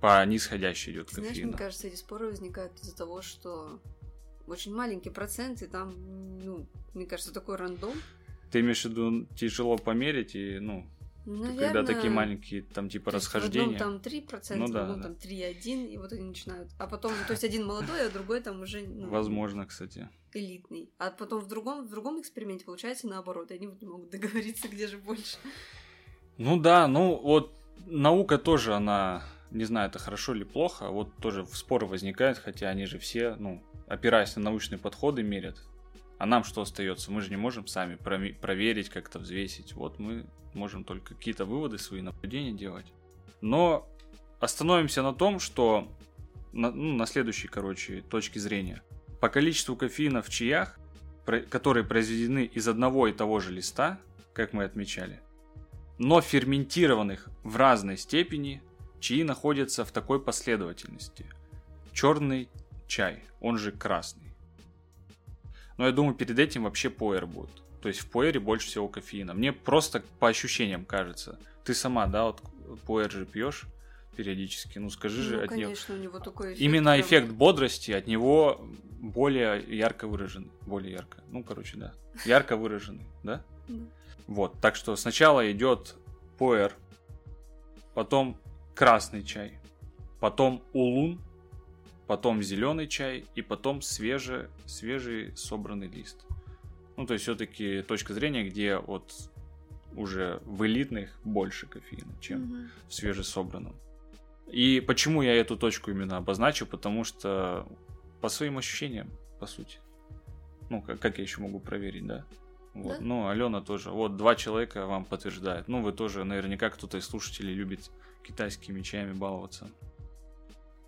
по нисходящей идет Ты Знаешь, кофеина. мне кажется, эти споры возникают из-за того, что очень маленький процент, и там, ну, мне кажется, такой рандом. Ты имеешь в виду тяжело померить и, ну, Наверное, когда такие маленькие там типа то есть В расхождения. одном там 3%, Ну в да, другом да. там 3,1, и вот они начинают. А потом, то есть один молодой, а другой там уже ну, Возможно, кстати. Элитный. А потом в другом, в другом эксперименте получается наоборот, и они вот не могут договориться, где же больше. Ну да, ну вот наука тоже, она, не знаю, это хорошо или плохо, вот тоже споры возникают, хотя они же все, ну, опираясь на научные подходы, мерят. А нам что остается? Мы же не можем сами проверить, как-то взвесить. Вот мы можем только какие-то выводы, свои наблюдения делать. Но остановимся на том, что на, ну, на следующей, короче, точке зрения. По количеству кофеина в чаях, которые произведены из одного и того же листа, как мы отмечали, но ферментированных в разной степени, чаи находятся в такой последовательности. Черный чай, он же красный. Но я думаю, перед этим вообще поэр будет. То есть в поэре больше всего кофеина. Мне просто по ощущениям кажется. Ты сама, да, вот поэр же пьешь периодически. Ну скажи же ну, от него. конечно, у него такой эффект. Именно прям- эффект бодрости от него более ярко выражен. Более ярко. Ну, короче, да. Ярко выраженный, да? Вот, так что сначала идет пуэр, потом красный чай, потом улун, потом зеленый чай и потом свежий, свежий собранный лист. Ну, то есть все-таки точка зрения, где вот уже в элитных больше кофеина, чем Мгм. в свежесобранном. И почему я эту точку именно обозначу? Потому что по своим ощущениям, по сути. Ну, как, как я еще могу проверить, да? Вот. Да. Ну, Алена тоже. Вот два человека вам подтверждают. Ну, вы тоже, наверняка, кто-то из слушателей любит китайскими чаями баловаться.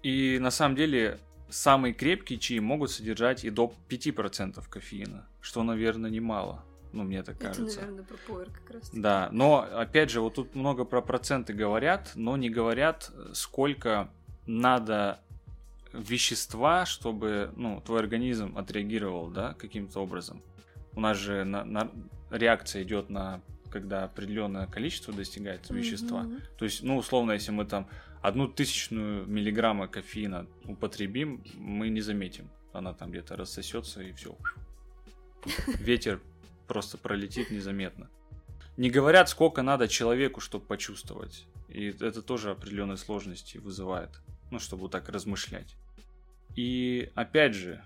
И на самом деле самые крепкие чаи могут содержать и до 5% кофеина, что, наверное, немало. Ну, мне так Это, кажется. наверное, про поэр как раз. Да, но опять же, вот тут много про проценты говорят, но не говорят, сколько надо вещества, чтобы ну, твой организм отреагировал, да, каким-то образом. У нас же на- на- реакция идет на когда определенное количество достигается вещества. Мгм. То есть, ну, условно, если мы там одну тысячную миллиграмма кофеина употребим, мы не заметим. Она там где-то рассосется и все. Ветер просто пролетит незаметно. Не говорят, сколько надо человеку, чтобы почувствовать. И это тоже определенные сложности вызывает. Ну, чтобы вот так размышлять. И опять же,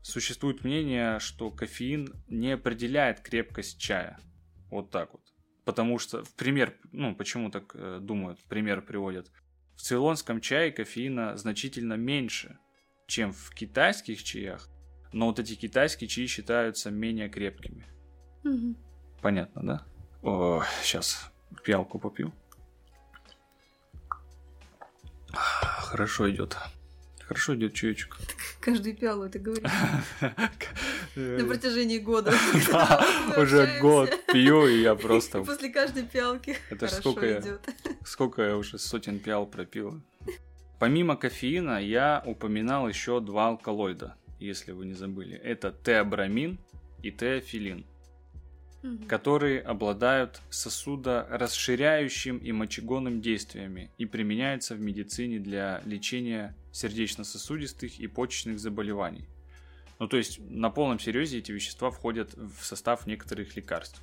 существует мнение, что кофеин не определяет крепкость чая. Вот так вот. Потому что, в пример, ну, почему так э, думают, пример приводят. В цейлонском чае кофеина значительно меньше, чем в китайских чаях, но вот эти китайские чаи считаются менее крепкими. Мгм. Понятно, да? О, сейчас пиалку попью. Хорошо идет. Хорошо идет чаечек. Каждую пиалу это говорит. На протяжении года. Да, уже год пью, и я просто... После каждой пиалки Это сколько я- идет. Сколько я уже сотен пиал пропил. Помимо кофеина я упоминал еще два алкалоида, если вы не забыли. Это теобрамин и теофилин, Мгм. которые обладают сосудорасширяющим и мочегонным действиями и применяются в медицине для лечения сердечно-сосудистых и почечных заболеваний. Ну, то есть, на полном серьезе эти вещества входят в состав некоторых лекарств.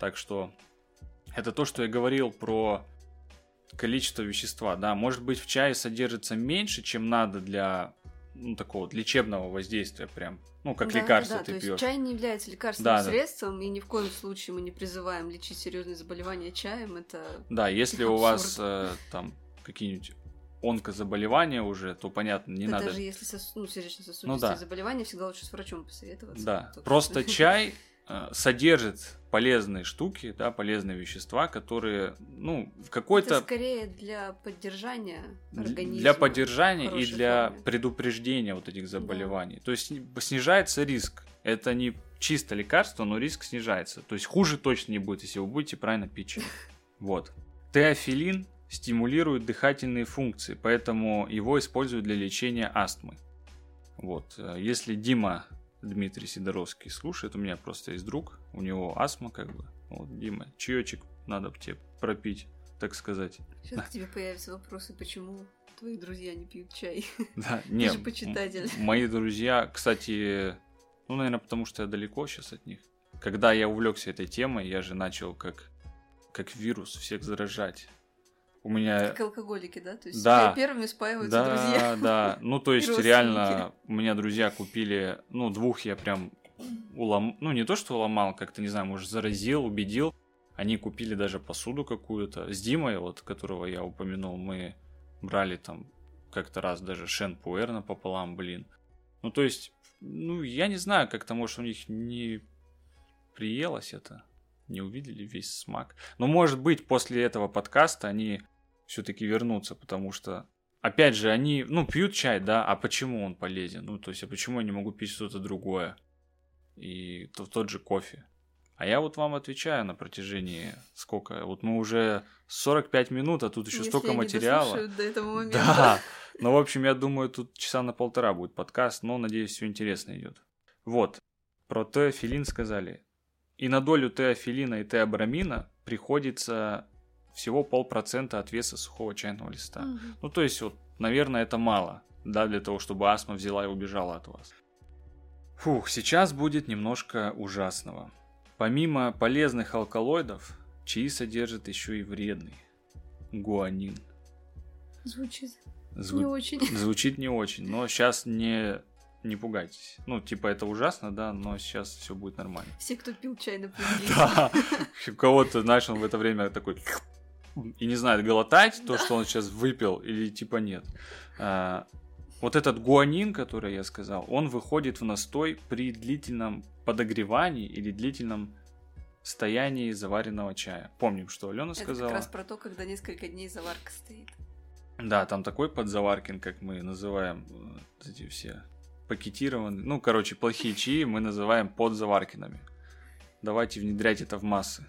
Так что это то, что я говорил про количество вещества, да, может быть в чае содержится меньше, чем надо для ну, такого лечебного воздействия прям, ну, как Да, лекарство да, ты то есть пьешь. чай не является лекарственным Да, да. средством, и ни в коем случае мы не призываем лечить серьезные заболевания чаем. Это Да, если у Абсурд. вас э, там какие-нибудь онкозаболевания уже, то понятно, не да надо. даже если сос- ну, сердечно-сосудистые Ну да. заболевания, всегда лучше с врачом посоветоваться. Да, просто чай содержит полезные штуки, да, полезные вещества, которые, ну, в Это какой-то скорее для поддержания организма. для поддержания и для форме. предупреждения вот этих заболеваний. То есть снижается риск. Это не чисто лекарство, но риск снижается. То есть хуже точно не будет, если вы будете правильно пить чай. Вот. Теофилин стимулирует дыхательные функции, поэтому его используют для лечения астмы. Вот. Э, Если Дима Дмитрий Сидоровский слушает, у меня просто есть друг, у него астма как бы. Вот, Дима, чаечек надо тебе пропить, так сказать. Сейчас к тебе появятся вопросы, почему твои друзья не пьют чай. Да, Ты нет. же почитатель. Мои друзья, кстати, ну, наверное, потому что я далеко сейчас от них. Когда я увлекся этой темой, я же начал как, как вирус всех заражать. У меня... Как алкоголики, да? То есть Да. первыми спаиваются Да, друзья. да. Ну, то есть, реально, у меня друзья купили, ну, двух я прям улом... Ну, не то, что уломал, как-то, не знаю, может, заразил, убедил. Они купили даже посуду какую-то. С Димой, вот, которого я упомянул, мы брали там как-то раз даже шен пуэр напополам, блин. Ну, то есть, ну, я не знаю, как-то, может, у них не приелось это, не увидели весь смак. Но, может быть, после этого подкаста они все-таки вернутся, потому что, опять же, они, ну, пьют чай, да, а почему он полезен? Ну, то есть, а почему я не могу пить что-то другое? И то, тот же кофе. А я вот вам отвечаю на протяжении сколько? Вот мы уже 45 минут, а тут еще Если столько они материала. дослушают до этого момента. Да. Ну, в общем, я думаю, тут часа на полтора будет подкаст, но, надеюсь, все интересно идет. Вот. Про теофилин сказали. И на долю теофилина и теобрамина приходится всего полпроцента от веса сухого чайного листа. Мгм. Ну, то есть, вот, наверное, это мало, да, для того, чтобы астма взяла и убежала от вас. Фух, сейчас будет немножко ужасного. Помимо полезных алкалоидов, чаи содержат еще и вредный гуанин. Звучит Зву- не очень. Звучит не очень, но сейчас не, не пугайтесь. Ну, типа, это ужасно, да, но сейчас все будет нормально. Все, кто пил чай, напряглись. Да, у кого-то, знаешь, он в это время такой и не знает, глотать то, что он сейчас выпил, или типа нет. А, Вот этот гуанин, который я сказал, он выходит в настой при длительном подогревании или длительном стоянии заваренного чая. Помним, что Алена Это сказала. как раз про то, когда несколько дней заварка стоит. Да, там такой подзаваркин, как мы называем э, эти все пакетированные. Ну, короче, плохие чаи мы называем подзаваркинами. Давайте внедрять это в массы.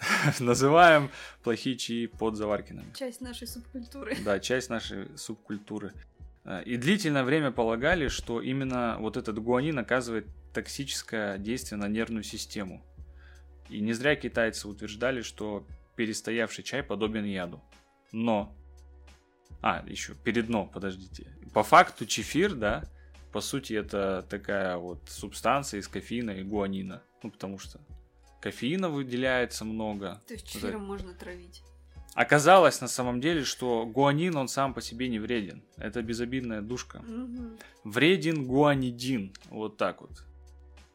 Называем плохие чаи подзаваркинами. Часть нашей субкультуры. Да, часть нашей субкультуры. Э, И длительное время полагали, что именно вот этот гуанин оказывает токсическое действие на нервную систему. И не зря китайцы утверждали, что перестоявший чай подобен яду. Но... А, еще перед но, подождите. По факту чефир, да, по сути это такая вот субстанция из кофеина и гуанина. Ну, потому что кофеина выделяется много. То есть Вот чефиром можно травить. Оказалось на самом деле, что гуанин, он сам по себе не вреден. Это безобидная душка. Мгм. Вреден гуанидин. Вот так вот.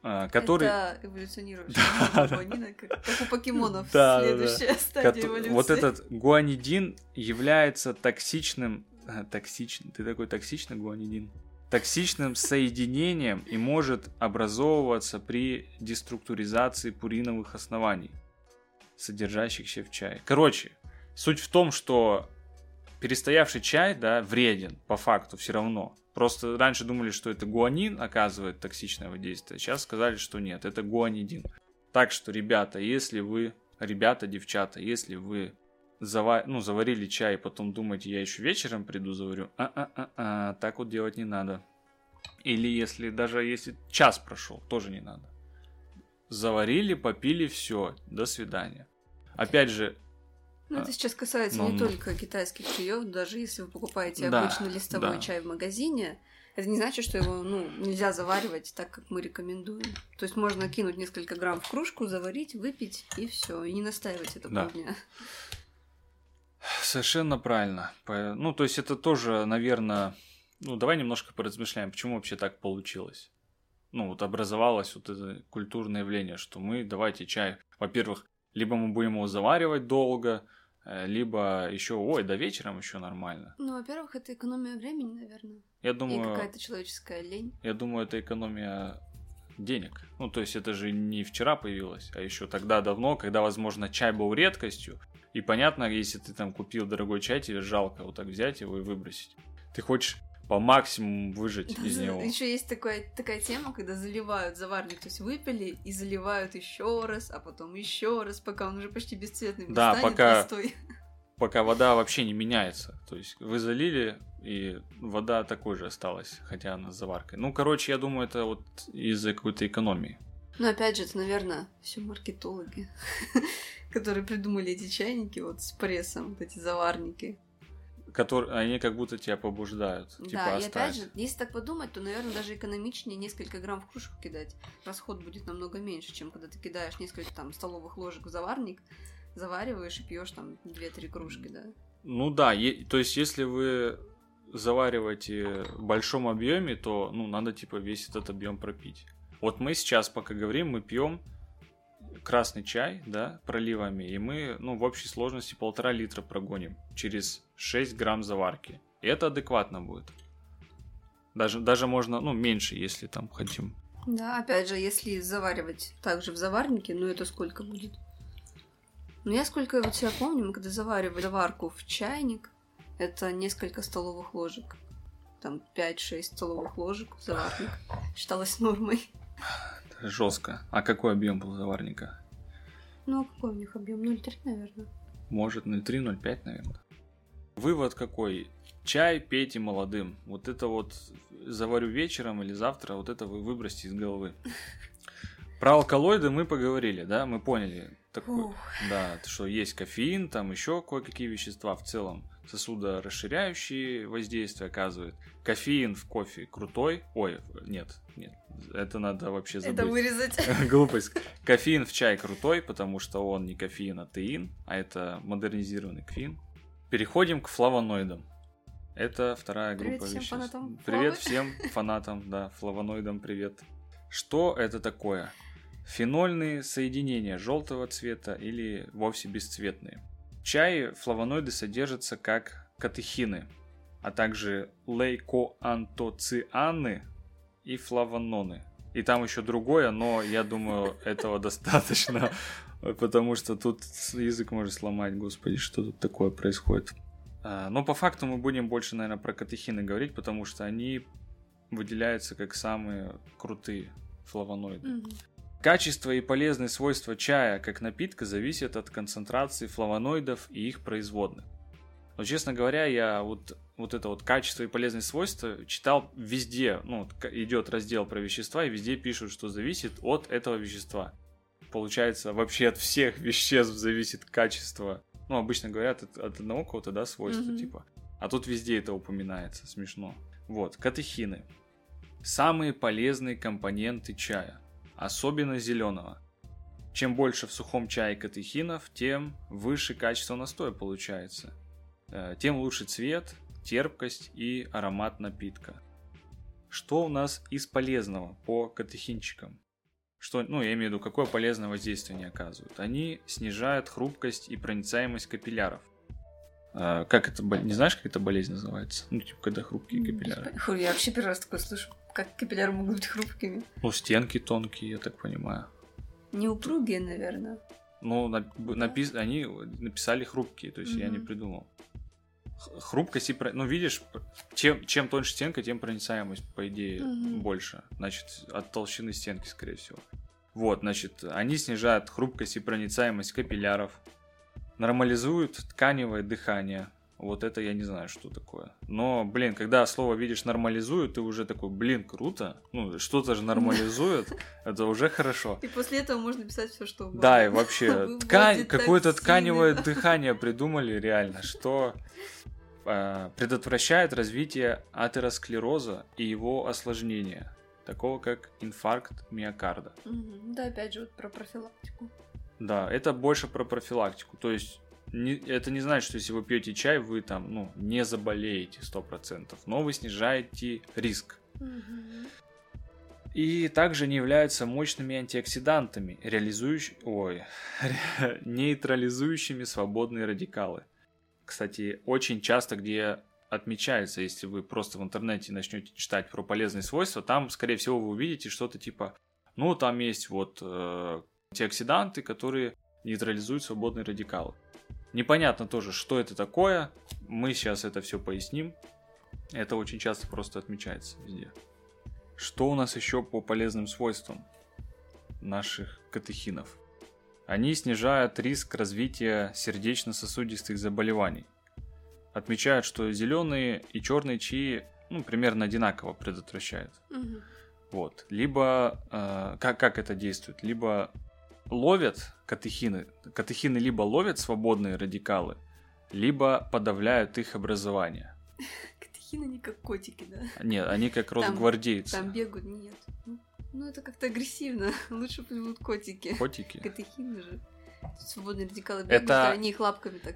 А, который... Это эволюционирующая Да, гуанина, как, как у покемонов. Да, да, да. Следующая стадия кото- эволюции. Вот этот гуанидин является токсичным... а, Токсичный? Ты такой токсичный гуанидин? Токсичным соединением и может образовываться при деструктуризации пуриновых оснований, содержащихся в чае. Короче, суть в том, что перестоявший чай, да, вреден по факту все равно. Просто раньше думали, что это гуанин оказывает токсичное воздействие. Сейчас сказали, что нет, это гуанидин. Так что, ребята, если вы, ребята, девчата, если вы зава... ну, заварили чай, потом думаете, я еще вечером приду заварю, а-а-а-а, так вот делать не надо. Или если даже если час прошел, тоже не надо. Заварили, попили, все, до свидания. Опять же, Ну, это сейчас касается Ну, не ну. только китайских чаев, даже если вы покупаете Да, обычный листовой да. чай в магазине, Это не значит, что его ну, нельзя заваривать так, как мы рекомендуем. То есть можно кинуть несколько грамм в кружку, заварить, выпить и все, и не настаивать это Да. полдня. Совершенно правильно. Ну, то есть это тоже, наверное, ну, давай немножко поразмышляем, почему вообще так получилось. Ну, вот образовалось вот это культурное явление, что мы, давайте чай, во-первых, либо мы будем его заваривать долго, э, либо еще, ой, до вечером еще нормально. Ну, во-первых, это экономия времени, наверное. Я И думаю, какая-то человеческая лень. я думаю, это экономия денег. Ну, то есть это же не вчера появилось, а еще тогда давно, когда, возможно, чай был редкостью. И понятно, если ты там купил дорогой чай, тебе жалко вот так взять его и выбросить. Ты хочешь по максимуму выжать из него. Еще есть такая, такая тема, когда заливают заварник, то есть выпили и заливают еще раз, а потом еще раз, пока он уже почти бесцветным не Да, станет пока- густой. Пока вода вообще не меняется. То есть вы залили, и вода такой же осталась, хотя она с заваркой. Ну, короче, я думаю, это вот из-за какой-то экономии. Но опять же, это, наверное, все маркетологи, которые придумали эти чайники вот с прессом, вот эти заварники. Которые, они как будто тебя побуждают. да, типа, и оставь. опять же, если так подумать, то, наверное, даже экономичнее несколько грамм в кружку кидать. Расход будет намного меньше, чем когда ты кидаешь несколько там столовых ложек в заварник, завариваешь и пьешь там 2-3 кружки, да. Ну да, е- то есть если вы завариваете в большом объеме, то ну надо типа весь этот объем пропить. Вот мы сейчас, пока говорим, мы пьем красный чай, да, проливами, и мы, ну, в общей сложности полтора литра прогоним через 6 грамм заварки. И это адекватно будет. Даже, даже можно, ну, меньше, если там хотим. Да, опять же, если заваривать также в заварнике, ну это сколько будет? Ну я сколько вот себя помню, мы когда заваривали заварку в чайник, это несколько столовых ложек. Там 5-6 столовых ложек в заварник. Считалось нормой. Жестко. А какой объем был заварника? Ну, а какой у них объем? 0,3, наверное. Может, 0,3-0,5, наверное. Вывод какой? Чай пейте молодым. Вот это вот заварю вечером или завтра, вот это вы выбросьте из головы. Про алкалоиды мы поговорили, да, мы поняли. Такое, Фух. да, что есть кофеин, там еще кое-какие вещества в целом сосудорасширяющие воздействия оказывают. Кофеин в кофе крутой. Ой, нет, нет, это надо вообще забыть. Это вырезать. Глупость. Кофеин в чай крутой, потому что он не кофеин, а теин, а это модернизированный кофеин. Переходим к флавоноидам. Это вторая Привет группа всем веществ. фанатам Привет флавы. всем фанатам, да, флавоноидам привет. Что это такое? Фенольные соединения желтого цвета или вовсе бесцветные. В чае флавоноиды содержатся как катехины, а также лейкоантоцианы и флавононы. И там еще другое, но я думаю, этого достаточно, потому что тут язык может сломать, господи, что тут такое происходит. А, Но по факту мы будем больше, наверное, про катехины говорить, потому что они выделяются как самые крутые флавоноиды. Мгм. Качество и полезные свойства чая как напитка зависят от концентрации флавоноидов и их производных. Но, честно говоря, я вот, вот это вот качество и полезные свойства читал везде. Ну, идет раздел про вещества, и везде пишут, что зависит от этого вещества. Получается, вообще от всех веществ зависит качество. Ну, обычно говорят от, от одного какого-то, да, свойства, Мгм. типа. А тут везде это упоминается, смешно. Вот, катехины. Самые полезные компоненты чая, особенно зеленого. Чем больше в сухом чае катехинов, тем выше качество настоя получается. Э, Тем лучше цвет, терпкость и аромат напитка. Что у нас из полезного по катехинчикам? Что, ну, я имею в виду, какое полезное воздействие они оказывают? Они снижают хрупкость и проницаемость капилляров. Э, Как это, не знаешь, как эта болезнь называется? Ну, типа, когда хрупкие капилляры. Я вообще первый раз такое слышу. Как капилляры могут быть хрупкими? Ну, стенки тонкие, я так понимаю. Неупругие, наверное. Ну, на- напис- они написали хрупкие, то есть я не придумал. Хрупкость и... Ну, видишь, чем, чем тоньше стенка, тем проницаемость, по идее, Мгм. больше. Значит, от толщины стенки, скорее всего. Вот, значит, они снижают хрупкость и проницаемость капилляров, нормализуют тканевое дыхание. Вот это я не знаю, что такое. Но, блин, когда слово видишь нормализуют, ты уже такой, блин, круто. Ну, что-то же нормализует, это уже хорошо. И после этого можно писать все, что угодно. Да, и вообще, ткань, какое-то тканевое дыхание придумали реально, что э, предотвращает развитие атеросклероза и его осложнения, такого как инфаркт миокарда. Да, опять же, вот про профилактику. Да, это больше про профилактику. То есть не- это не значит, что если вы пьете чай, вы там, ну, не заболеете 100%, но вы снижаете риск. И также они являются мощными антиоксидантами, реализующ... Ой, нейтрализующими свободные радикалы. Кстати, очень часто, где отмечается, если вы просто в интернете начнете читать про полезные свойства, там, скорее всего, вы увидите что-то типа, ну, там есть вот э, антиоксиданты, которые нейтрализуют свободные радикалы. Непонятно тоже, что это такое. Мы сейчас это все поясним. Это очень часто просто отмечается везде. Что у нас еще по полезным свойствам наших катехинов? Они снижают риск развития сердечно-сосудистых заболеваний. Отмечают, что зеленые и черные чаи ну, примерно одинаково предотвращают. Мгм. Вот. Либо э, как, как это действует? Либо ловят катехины. Катехины либо ловят свободные радикалы, либо подавляют их образование. Катехины не как котики, да? Нет, они как росгвардейцы. Там бегают, нет. Ну, Ну, это как-то агрессивно. Лучше пусть будут котики. Котики. Катехины же. Свободные радикалы бегают, Это- а они их лапками так...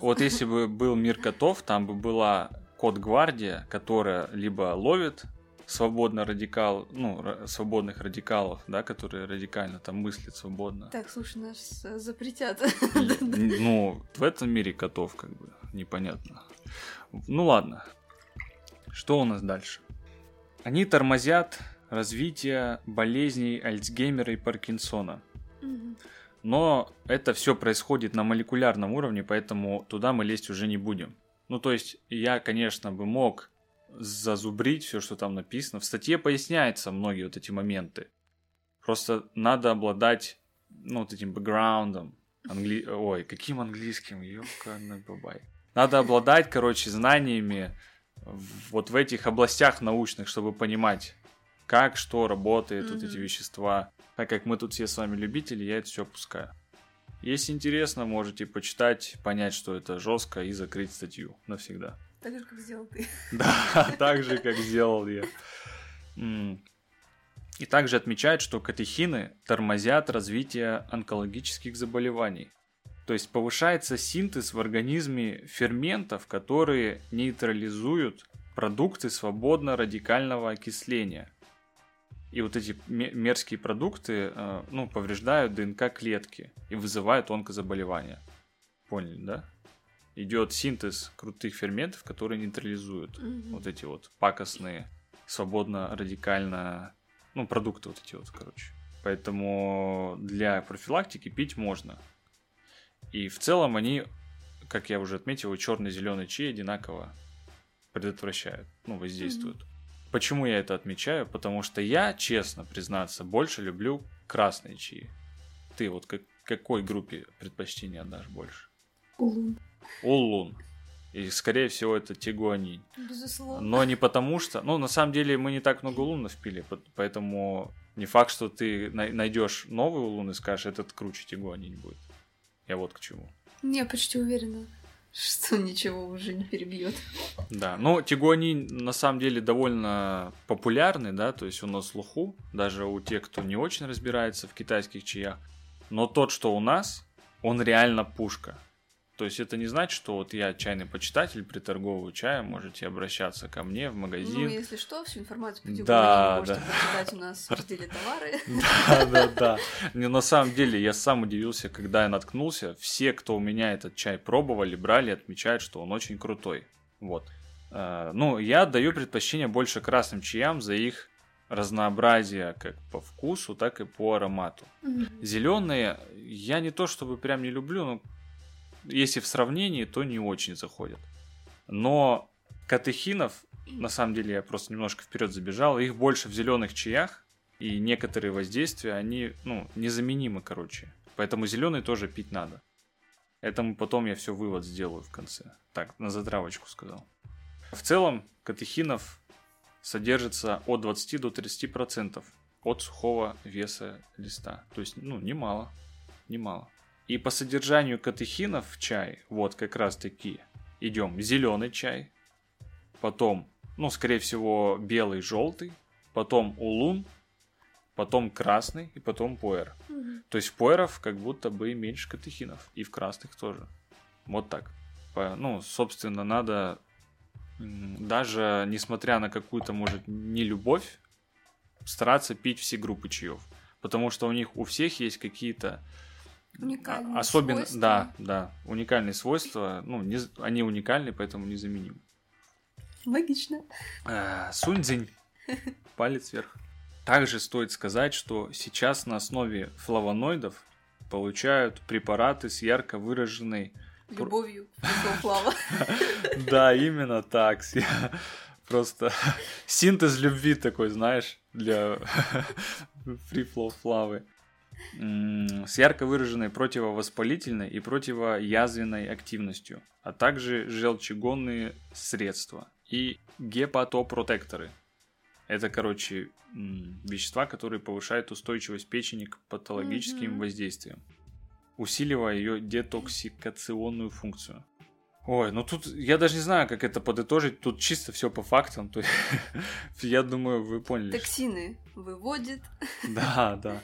Вот если бы был мир котов, там бы была кот-гвардия, которая либо ловит свободно радикал, ну, свободных радикалов, да, которые радикально там мыслят свободно. Так, слушай, нас запретят. Ну, в этом мире котов как бы непонятно. Ну ладно. Что у нас дальше? Они тормозят развитие болезней Альцгеймера и Паркинсона. Но это все происходит на молекулярном уровне, поэтому туда мы лезть уже не будем. Ну, то есть, я, конечно, бы мог зазубрить все, что там написано. В статье поясняются многие вот эти моменты. Просто надо обладать, ну, вот этим бэкграундом. Англи... Ой, каким английским? Ёкарный бабай. Надо обладать, короче, знаниями вот в этих областях научных, чтобы понимать, как, что работает, вот эти вещества. Так как мы тут все с вами любители, я это все опускаю. Если интересно, можете почитать, понять, что это жестко и закрыть статью навсегда. Так же, как сделал ты. Да, так же, как сделал я. И также отмечают, что катехины тормозят развитие онкологических заболеваний. То есть повышается синтез в организме ферментов, которые нейтрализуют продукты свободно-радикального окисления. И вот эти ме- мерзкие продукты э, ну, повреждают ДНК клетки и вызывают онкозаболевания. Поняли, да? Идет синтез крутых ферментов, которые нейтрализуют Мгм. вот эти вот пакостные, свободно, радикально, ну, продукты вот эти вот, короче. Поэтому для профилактики пить можно. И в целом они, как я уже отметил, черный и зеленый чай одинаково предотвращают, ну, воздействуют. Почему я это отмечаю? Потому что я, честно признаться, больше люблю красные чаи. Ты вот как, какой группе предпочтения отдашь больше? Улун. Улун. И, скорее всего, это тигуанин. Безусловно. Но не потому что... Ну, на самом деле, мы не так много улунов пили, по- поэтому не факт, что ты най- найдешь новый улун и скажешь, этот круче тигуанин будет. Я вот к чему. Не, почти уверена, что ничего уже не перебьет. Да, но тигуанин на самом деле довольно популярный, да, то есть он на слуху, даже у тех, кто не очень разбирается в китайских чаях. Но тот, что у нас, он реально пушка. То есть это не значит, что вот я чайный почитатель, приторговываю чаем, можете обращаться ко мне в магазин. Ну, если что, всю информацию по Да, можете да. прочитать у нас в разделе товары. Да, да, да. Не, на самом деле, я сам удивился, когда я наткнулся. Все, кто у меня этот чай пробовали, брали, отмечают, что он очень крутой. Вот. Э, Ну, я отдаю предпочтение больше красным чаям за их разнообразие как по вкусу, так и по аромату. Мгм. Зеленые я не то чтобы прям не люблю, но если в сравнении, то не очень заходят. Но катехинов, на самом деле я просто немножко вперед забежал, их больше в зеленых чаях, и некоторые воздействия, они, ну, незаменимы, короче. Поэтому зеленый тоже пить надо. Этому потом я все вывод сделаю в конце. Так, на затравочку сказал. В целом, катехинов содержится от 20 до 30 процентов от сухого веса листа. То есть, ну, немало. Немало. И по содержанию катехинов в чай, вот как раз таки, идем зеленый чай, потом, ну, скорее всего, белый, желтый, потом улун, потом красный и потом пуэр. Мгм. То есть в пуэров как будто бы меньше катехинов, и в красных тоже. Вот так. Ну, собственно, надо даже несмотря на какую-то, может, не любовь, стараться пить все группы чаев. Потому что у них у всех есть какие-то Уникальные а- особенно, свойства. да, да, уникальные свойства. Ну, не, они уникальны, поэтому незаменимы. Логично. Э, Суньцзинь. Палец вверх. Также стоит сказать, что сейчас на основе флавоноидов получают препараты с ярко выраженной... Любовью флава. Да, именно так. Просто синтез любви такой, знаешь, для фрифлоу-флавы. С ярко выраженной противовоспалительной и противоязвенной активностью, а также желчегонные средства и гепатопротекторы. Это, короче, вещества, которые повышают устойчивость печени к патологическим Мгм. воздействиям, усиливая ее детоксикационную функцию. Ой, ну тут я даже не знаю, как это подытожить. Тут чисто все по фактам. То есть, я думаю, вы поняли. Токсины выводит. Да, да.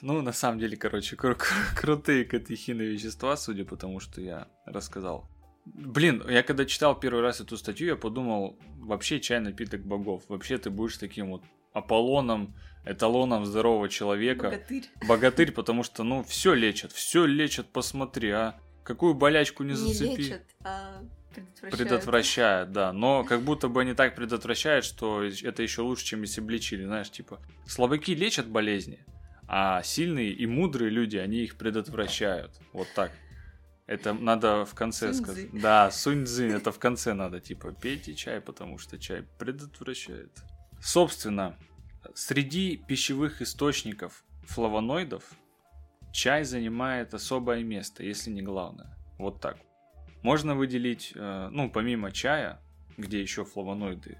Ну, на самом деле, короче, кру- кру- крутые катехинные вещества, судя по тому, что я рассказал. Блин, я когда читал первый раз эту статью, я подумал, вообще чай напиток богов. Вообще ты будешь таким вот Аполлоном, эталоном здорового человека. Богатырь. Богатырь, потому что, ну, все лечат, все лечат, посмотри, а. Какую болячку не Не зацепи. лечат, а предотвращают. Предотвращает, да. Но как будто бы они так предотвращают, что это еще лучше, чем если бы лечили. Знаешь, типа, слабаки лечат болезни, а сильные и мудрые люди, они их предотвращают. Вот так. Это надо в конце сказать. Да, сунь-цзы, это в конце надо. Типа, пейте чай, потому что чай предотвращает. Собственно, среди пищевых источников флавоноидов чай занимает особое место, если не главное. Вот так. Можно выделить, э, ну, помимо чая, где еще флавоноиды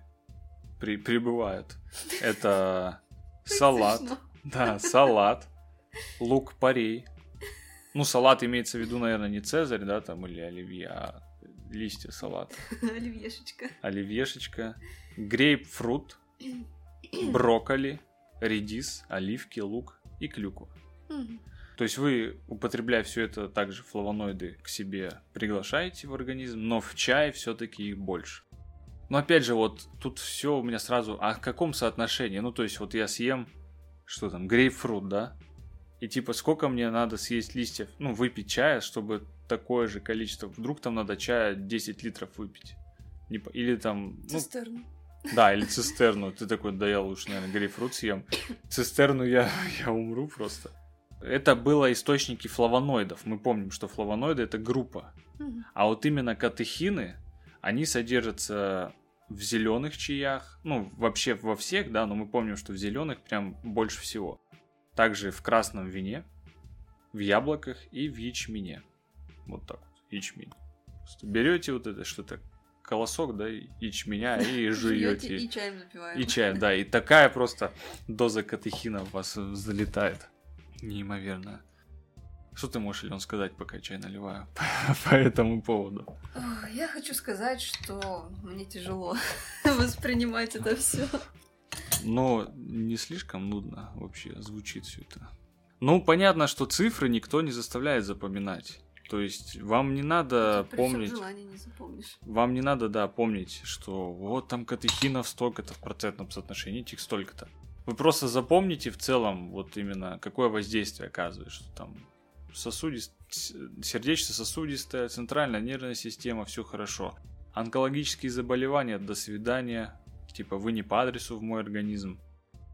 при- прибывают, это салат, да, салат, лук-порей. Ну, салат имеется в виду, наверное, не цезарь, да, там, или оливье, а листья салата. Оливьешечка. Оливьешечка, грейпфрут, брокколи, редис, оливки, лук и клюква. Мгм. То есть вы, употребляя все это, также флавоноиды к себе приглашаете в организм, но в чай все-таки их больше. Но опять же, вот тут все у меня сразу, а в каком соотношении? Ну, то есть вот я съем, что там, грейпфрут, да? И типа сколько мне надо съесть листьев, ну, выпить чая, чтобы такое же количество, вдруг там надо чая 10 литров выпить. Или там, ну, Цистерну. да, или цистерну. Ты такой, да я лучше, наверное, грейпфрут съем. Цистерну я, я умру просто. Это было источники флавоноидов. Мы помним, что флавоноиды это группа. А вот именно катехины, они содержатся в зеленых чаях, ну, вообще во всех, да, но мы помним, что в зеленых прям больше всего. Также в красном вине, в яблоках и в ячмене. Вот так вот, ячмень. Просто берете вот это что-то, колосок, да, ячменя и жуете. И чаем запиваем. И чай, да, и такая просто доза катехина в вас залетает. Неимоверно. Что ты можешь, Лен, сказать, пока чай наливаю по этому поводу? Я хочу сказать, что мне тяжело воспринимать это все. Но не слишком нудно вообще звучит все это. Ну, понятно, что цифры никто не заставляет запоминать. То есть вам не надо При всем помнить... не запомнишь. Вам не надо, да, помнить, что вот там катехинов столько-то в процентном соотношении, этих столько-то. Вы просто запомните в целом вот именно какое воздействие оказывает, что там сосудист... сердечно-сосудистая, центральная нервная система, все хорошо. Онкологические заболевания, до свидания. Типа вы не по адресу в мой организм.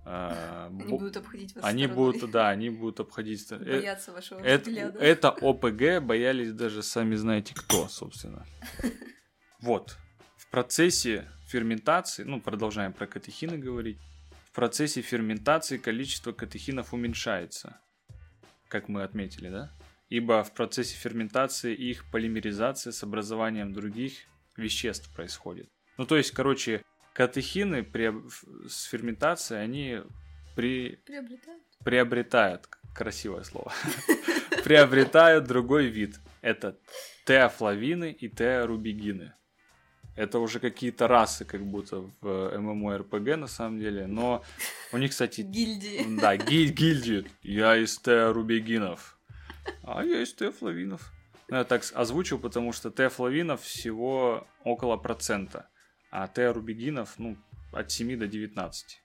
А, Они бо- будут обходить вас они стороной, будут, да, они будут обходить. э, бояться вашего это, взгляда. это ОПГ боялись даже сами знаете кто, собственно. Вот. В процессе ферментации, ну, продолжаем про катехины говорить, процессе ферментации количество катехинов уменьшается, как мы отметили, да? Ибо в процессе ферментации их полимеризация с образованием других веществ происходит. Ну, то есть, короче, катехины при, с ферментацией, они при, Приобретают. приобретают красивое слово, приобретают другой вид. Это теофлавины и теорубигины. Это уже какие-то расы, как будто в MMORPG на самом деле, но у них, кстати... Гильдии. Да, гиль гильдии. Я из теорубигинов. А я из теофлавинов. Ну, я так озвучил, потому что теофлавинов всего около процента, а теорубигинов, ну, от 7 до 19.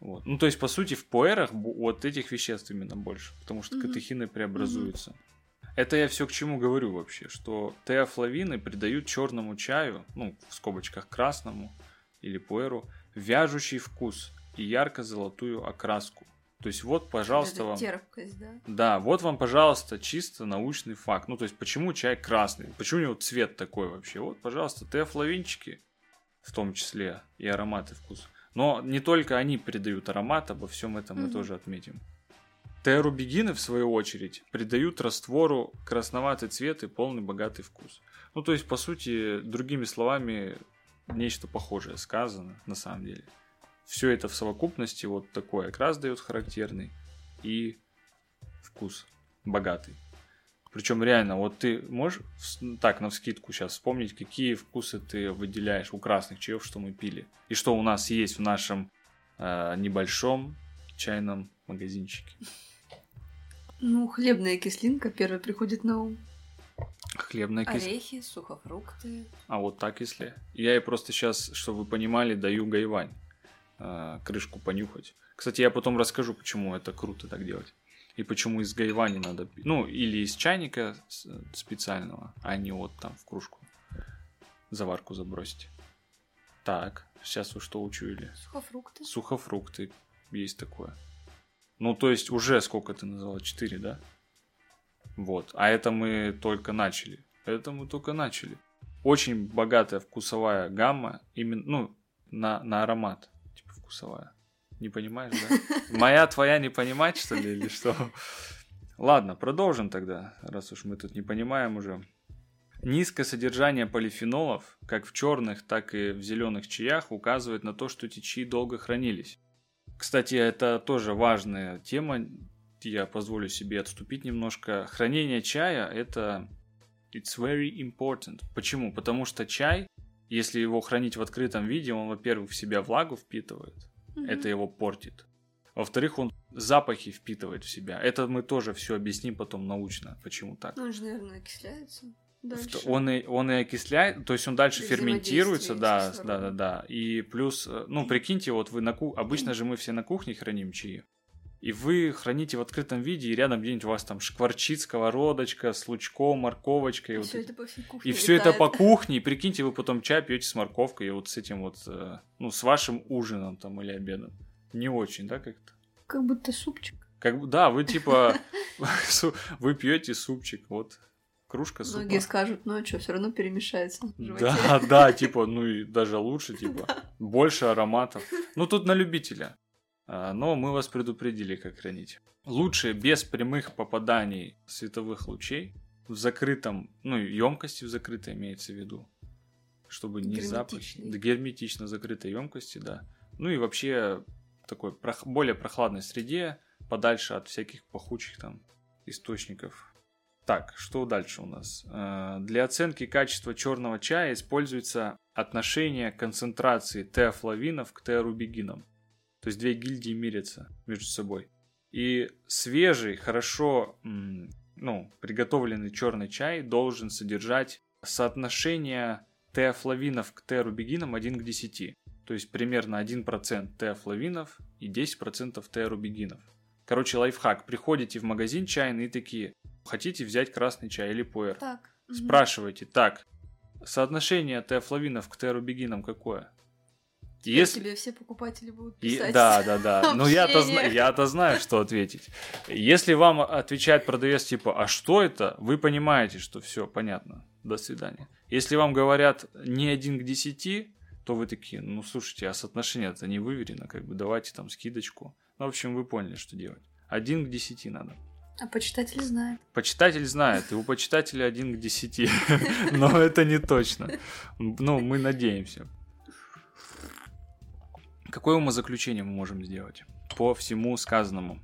Вот. Ну, то есть, по сути, в пуэрах вот этих веществ именно больше, потому что mm-hmm. катехины преобразуются. Mm-hmm. Это я все к чему говорю вообще, что теофлавины придают черному чаю, ну, в скобочках красному или пуэру, вяжущий вкус и ярко-золотую окраску. То есть вот, пожалуйста, вам... Терпкость, да? Да, вот вам, пожалуйста, чисто научный факт. Ну, то есть, почему чай красный? Почему у него цвет такой вообще? Вот, пожалуйста, теофлавинчики, в том числе, и аромат и вкус. Но не только они придают аромат, обо всем этом mm-hmm. мы тоже отметим. Теорубигины, в свою очередь, придают раствору красноватый цвет и полный богатый вкус. Ну, то есть, по сути, другими словами, нечто похожее сказано на самом деле. Все это в совокупности вот такой окрас дает характерный и вкус богатый. Причем реально, вот ты можешь так на вскидку сейчас вспомнить, какие вкусы ты выделяешь у красных чаев, что мы пили, и что у нас есть в нашем э, небольшом чайном магазинчике. Ну, хлебная кислинка первая приходит на ум. Хлебная кислинка. Орехи, сухофрукты. А вот так если. Я ей просто сейчас, чтобы вы понимали, даю гайвань. Э, крышку понюхать. Кстати, я потом расскажу, почему это круто так делать. И почему из гайвани надо пить. Ну, или из чайника специального, а не вот там в кружку заварку забросить. Так, сейчас вы что учуяли? Сухофрукты. Сухофрукты. Есть такое. Ну, то есть уже сколько ты назвала? Четыре, да? Вот. А это мы только начали. Это мы только начали. Очень богатая вкусовая гамма, именно, ну, на, на аромат, типа вкусовая. Не понимаешь, да? Моя твоя не понимать, что ли, или что? Ладно, продолжим тогда, раз уж мы тут не понимаем уже. Низкое содержание полифенолов, как в черных, так и в зеленых чаях, указывает на то, что эти чаи долго хранились. Кстати, это тоже важная тема, я позволю себе отступить немножко. Хранение чая – это it's very important. Почему? Потому что чай, если его хранить в открытом виде, он, во-первых, в себя влагу впитывает, mm-hmm. это его портит. Во-вторых, он запахи впитывает в себя. Это мы тоже все объясним потом научно, почему так. Ну, он же, наверное, окисляется. Дальше. Он и, он и окисляет, то есть он дальше ферментируется, да, да, да, да. И плюс, э, ну, прикиньте, вот вы на кухне, обычно же мы все на кухне храним чаи, и вы храните в открытом виде, и рядом где-нибудь у вас там шкварчит сковородочка с лучком, морковочкой. И, вот все это по всей кухне И все это по кухне, и прикиньте, вы потом чай пьете с морковкой, и вот с этим вот, э, ну, с вашим ужином там или обедом. Не очень, да, как-то? Как будто супчик. Как, да, вы типа, вы пьете супчик, вот, кружка супа. Многие скажут, ну а что, все равно перемешается. Да, да, типа, ну и даже лучше, типа, больше ароматов. Ну тут на любителя. А, но мы вас предупредили, как хранить. Лучше без прямых попаданий световых лучей в закрытом, ну, емкости в закрытой имеется в виду, чтобы не запах. Герметично закрытой емкости, да. Ну и вообще такой прох... более прохладной среде, подальше от всяких пахучих там источников. Так, что дальше у нас? А, для оценки качества черного чая используется отношение концентрации теофлавинов к теорубигинам. То есть две гильдии мирятся между собой. И свежий, хорошо ну, приготовленный черный чай должен содержать соотношение теофлавинов к теорубигинам 1 к 10. То есть примерно 1% теофлавинов и 10% теорубигинов. Короче, лайфхак. Приходите в магазин чайный и такие, хотите взять красный чай или пуэр? Так. Спрашивайте, так, соотношение теофлавинов к теорубигинам какое? Если... Тебе все покупатели будут писать. И... Да, да, да. Ну я-то, я-то знаю, что ответить. Если вам отвечает продавец типа, а что это, вы понимаете, что все понятно. До свидания. Если вам говорят не один к десяти, то вы такие, ну слушайте, а соотношение это не выверено, как бы давайте там скидочку. Ну, в общем, вы поняли, что делать. Один к десяти надо. А почитатель знает. Почитатель знает, и у почитателя один к десяти. Но это не точно. Ну, мы надеемся. Какое умозаключение мы можем сделать по всему сказанному?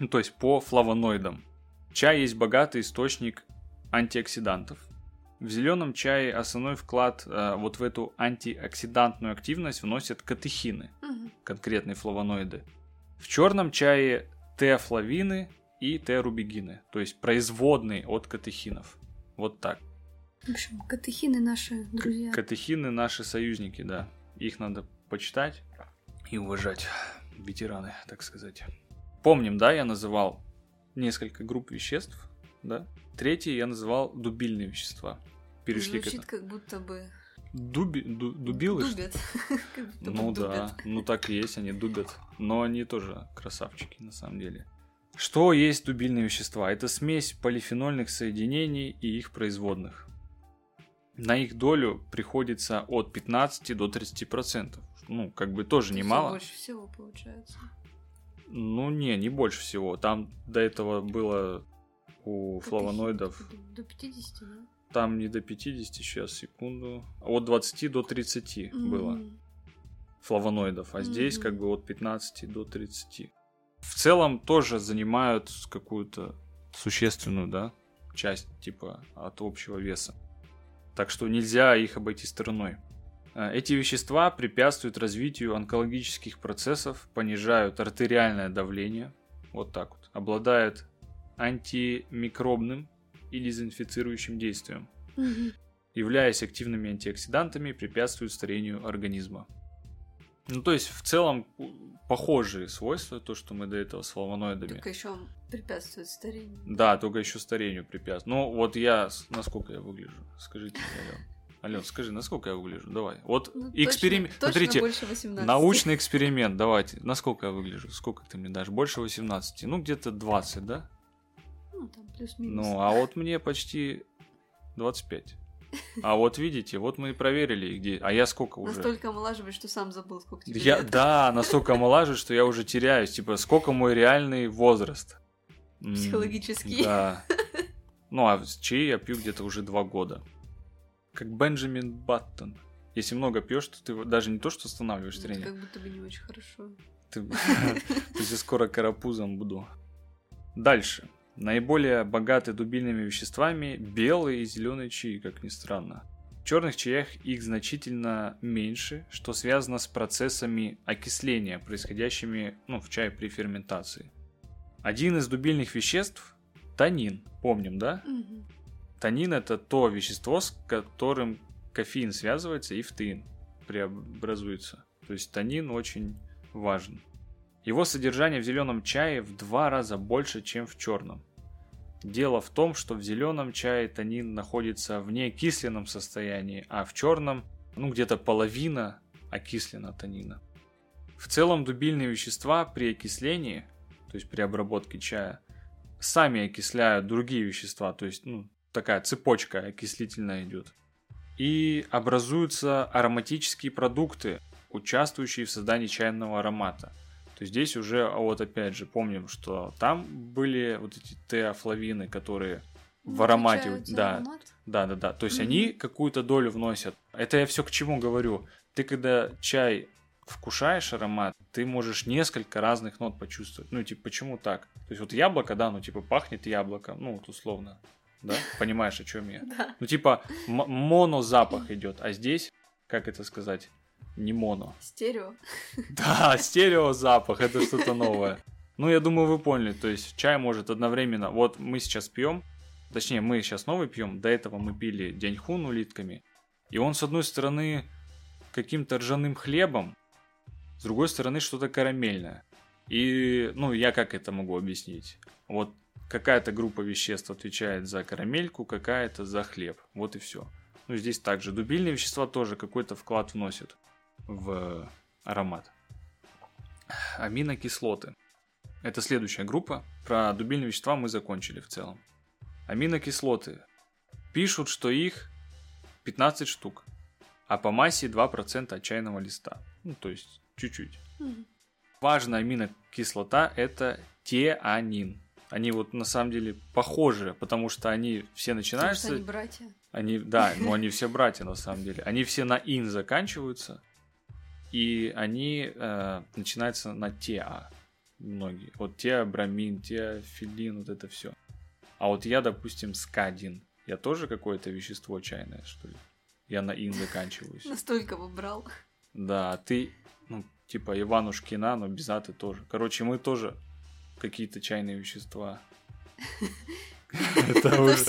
ну, то есть по флавоноидам. Чай есть богатый источник антиоксидантов. В зеленом чае основной вклад э, вот в эту антиоксидантную активность вносят катехины, Мгм. конкретные флавоноиды. В черном чае теофлавины и теорубигины, то есть производные от катехинов. Вот так. В общем, катехины наши друзья. Катехины наши союзники, да. Их надо почитать и уважать. Ветераны, так сказать. Помним, да, я называл несколько групп веществ, да? Третий я называл дубильные вещества. Перешли Звучит к этому. как будто бы Дуби, ду- дубилы? дубят. Ну да, ну так и есть, они дубят. Но они тоже красавчики, на самом деле. Что есть дубильные вещества? Это смесь полифенольных соединений и их производных. На их долю приходится от 15 до 30%. Ну, как бы тоже Это немало. Больше всего получается. Ну, не, не больше всего. Там до этого было у флавоноидов, До, до 50, да? там не до 50, сейчас, секунду. От 20 до 30 было. М. флавоноидов, а здесь Мгм. как бы от 15 до 30. В целом тоже занимают какую-то существенную, да, часть типа от общего веса. Так что нельзя их обойти стороной. А, Эти вещества препятствуют развитию онкологических процессов, понижают артериальное давление, вот так вот, обладают антимикробным и дезинфицирующим действием являясь активными антиоксидантами, препятствуют старению организма. Ну, то есть, в целом, похожие свойства, то, что мы до этого с флавоноидами. Только еще препятствует старению. Да, только еще старению препятствует. Ну, вот я, насколько я выгляжу? Скажите, Ален. Ален, скажи, насколько я выгляжу? Давай. Вот Ну, эксперимент. Смотрите, больше 18. научный эксперимент. Давайте. Насколько я выгляжу? Сколько ты мне дашь? Больше 18. Ну, где-то 20, да? Ну, там плюс-минус. Ну, а вот мне почти 25. А вот видите, вот мы и проверили, где. А я сколько уже? Настолько омолаживаешь, что сам забыл, сколько тебе Я, лет. да, настолько омолаживаю, что я уже теряюсь. Типа, сколько мой реальный возраст? Психологический. Да. Ну, а чаи я пью где-то уже два года. Как Бенджамин Баттон. Если много пьешь, то ты даже не то, что останавливаешь Это тренинг. как будто бы не очень хорошо. Ты... То есть я скоро карапузом буду. Дальше. Наиболее богаты дубильными веществами белые и зеленые чаи, как ни странно. В черных чаях их значительно меньше, что связано с процессами окисления, происходящими ну, в чае при ферментации. Один из дубильных веществ – танин. Помним, да? Мгм. Танин это то вещество, с которым кофеин связывается и фтеин преобразуется. То есть танин очень важен. Его содержание в зеленом чае в два раза больше, чем в черном. Дело в том, что в зеленом чае танин находится в неокисленном состоянии, а в черном, ну где-то половина окислена танина. В целом дубильные вещества при окислении, то есть при обработке чая, сами окисляют другие вещества, то есть ну, такая цепочка окислительная идет. И образуются ароматические продукты, участвующие в создании чайного аромата. То здесь уже, а вот опять же, помним, что там были вот эти теофлавины, которые в Ну, аромате, отличают за да, аромат. да, да, да. То есть Мгм. они какую-то долю вносят. Это я все к чему говорю. Ты когда чай вкушаешь аромат, ты можешь несколько разных нот почувствовать. Ну, типа, почему так? То есть вот яблоко, да, ну, типа, пахнет яблоком, ну, вот условно, да? Понимаешь, о чем я? Да. Ну, типа, м- монозапах идет, а здесь, как это сказать, не моно. Стерео. Да, стереозапах, это что-то новое. Ну, я думаю, вы поняли. То есть чай может одновременно... Вот мы сейчас пьем, точнее, мы сейчас новый пьем, до этого мы пили деньхун улитками, и он, с одной стороны, каким-то ржаным хлебом, с другой стороны, что-то карамельное. И, ну, я как это могу объяснить? Вот какая-то группа веществ отвечает за карамельку, какая-то за хлеб. Вот и все. Ну, здесь также дубильные вещества тоже какой-то вклад вносят в аромат. Аминокислоты. Это следующая группа. Про дубильные вещества мы закончили в целом. Аминокислоты. Пишут, что их 15 штук, а по массе 2% от чайного листа. Ну, то есть чуть-чуть. Мгм. Важная аминокислота это теанин. Они вот на самом деле похожи, потому что они все Потому что начинаются... они братья. Они, да, ну они все братья на самом деле. Они все на ин заканчиваются, и они э, начинаются на теа. многие. Вот теобрамин, теофилин, вот это все. А вот я, допустим, скадин. Я тоже какое-то вещество чайное, что ли? Я на ин заканчиваюсь. Настолько выбрал. Да, а ты, ну, типа Иванушкина, но без аты тоже. Короче, мы тоже какие-то чайные вещества. Это уже...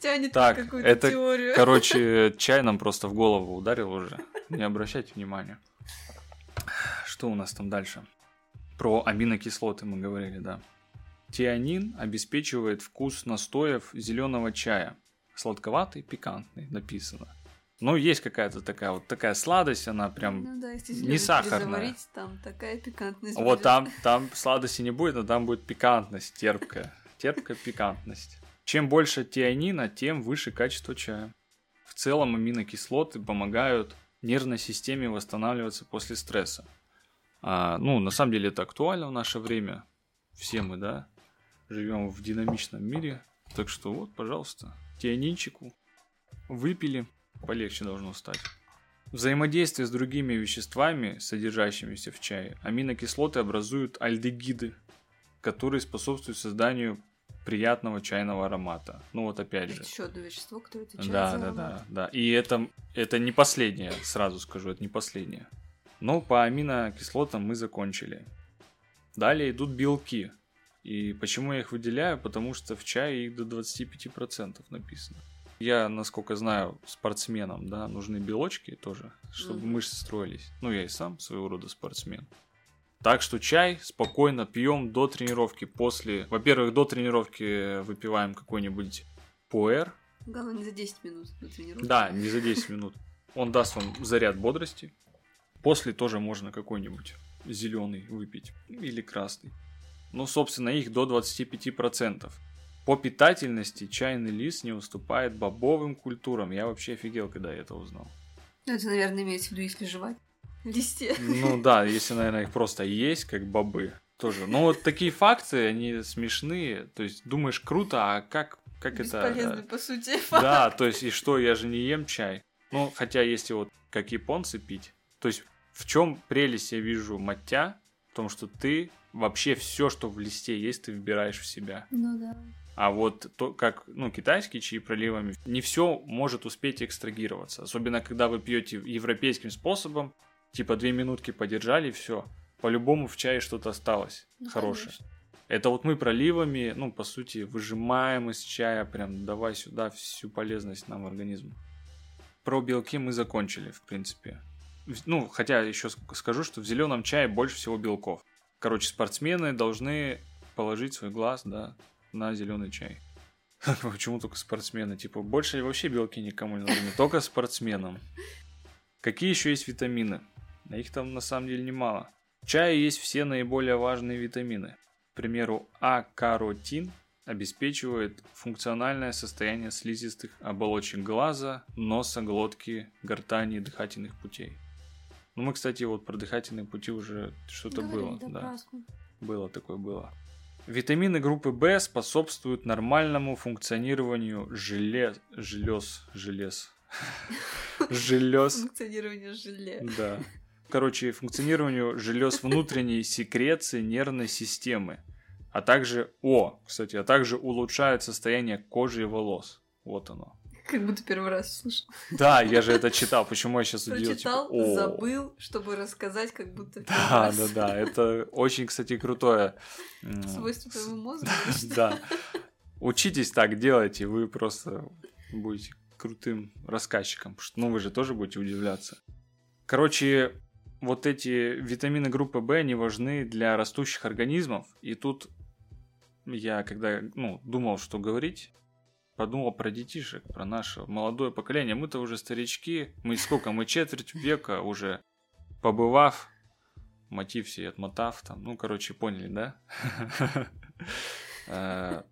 тянет так, какую-то это, теорию. Короче, чай нам просто в голову ударил уже. Не обращайте внимания. Что у нас там дальше? Про аминокислоты мы говорили, да. Тианин обеспечивает вкус настоев зеленого чая. Сладковатый, пикантный, написано. Ну, есть какая-то такая вот такая сладость, она прям ну, да, не сахарная. там такая пикантность. Вот будет. там, там сладости не будет, но там будет пикантность, терпкая. Терпкая пикантность. Чем больше тианина, тем выше качество чая. В целом аминокислоты помогают нервной системе восстанавливаться после стресса. А, ну, на самом деле это актуально в наше время. Все мы, да, живем в динамичном мире. Так что вот, пожалуйста, тианинчику выпили, полегче должно стать. Взаимодействие с другими веществами, содержащимися в чае, аминокислоты образуют альдегиды, которые способствуют созданию приятного чайного аромата. Ну вот опять же. Еще одно вещество, которое отвечает да, за да, да, да. И это, это не последнее, сразу скажу, это не последнее. Но по аминокислотам мы закончили. Далее идут белки. И почему я их выделяю? Потому что в чае их до 25% написано. Я, насколько знаю, спортсменам, да, нужны белочки тоже, чтобы mm-hmm. мышцы строились. Ну, я и сам своего рода спортсмен. Так что чай спокойно пьем до тренировки. После, во-первых, до тренировки выпиваем какой-нибудь пуэр. Главное, не за 10 минут до тренировки. Да, не за 10 минут. Он даст вам заряд бодрости. После тоже можно какой-нибудь зеленый выпить или красный. Ну, собственно, их до 25%. По питательности чайный лист не уступает бобовым культурам. Я вообще офигел, когда я это узнал. Ну, это, наверное, имеется в виду, если жевать листья. Ну да, если, наверное, их просто есть, как бобы, тоже. Но вот такие факты, они смешные. То есть думаешь, круто, а как, как это... Бесполезный, по сути, факт. Да, то есть и что, я же не ем чай. Ну, хотя если вот как японцы пить. То есть в чем прелесть я вижу маття? В том, что ты вообще все, что в листе есть, ты выбираешь в себя. Ну да. А вот то, как ну, китайские чаи проливами, не все может успеть экстрагироваться. Особенно, когда вы пьете европейским способом, типа две минутки подержали, и все. По-любому в чае что-то осталось ну, хорошее. Конечно. Это вот мы проливами, ну, по сути, выжимаем из чая, прям давай сюда всю полезность нам в организм. Про белки мы закончили, в принципе. Ну, хотя еще скажу, что в зеленом чае больше всего белков. Короче, спортсмены должны положить свой глаз, да, на зеленый чай. Почему только спортсмены? Типа, больше вообще белки никому не нужны, только спортсменам. Какие еще есть витамины? А их там на самом деле немало. В чае есть все наиболее важные витамины. К примеру, А-каротин обеспечивает функциональное состояние слизистых оболочек глаза, носа, глотки, гортани и дыхательных путей. Ну, мы, кстати, вот про дыхательные пути уже что-то было. Да. Было такое было. Витамины группы В способствуют нормальному функционированию желез, желез, желез, желез. Функционированию желе. Да короче, функционированию желез внутренней секреции нервной системы, а также, о, кстати, а также улучшает состояние кожи и волос. Вот оно. Как будто первый раз слышал. Да, я же это читал. Почему я сейчас удивил? Прочитал, типа, забыл, чтобы рассказать, как будто первый Да, раз. да, да. Это очень, кстати, крутое. Свойство твоего мозга. Да. Учитесь так делать, и вы просто будете крутым рассказчиком. Ну, вы же тоже будете удивляться. Короче, вот эти витамины группы В, они важны для растущих организмов. И тут я, когда ну, думал, что говорить, подумал про детишек, про наше молодое поколение. Мы-то уже старички, мы сколько, мы четверть века уже побывав, мотив все отмотав там, ну, короче, поняли, да? Э,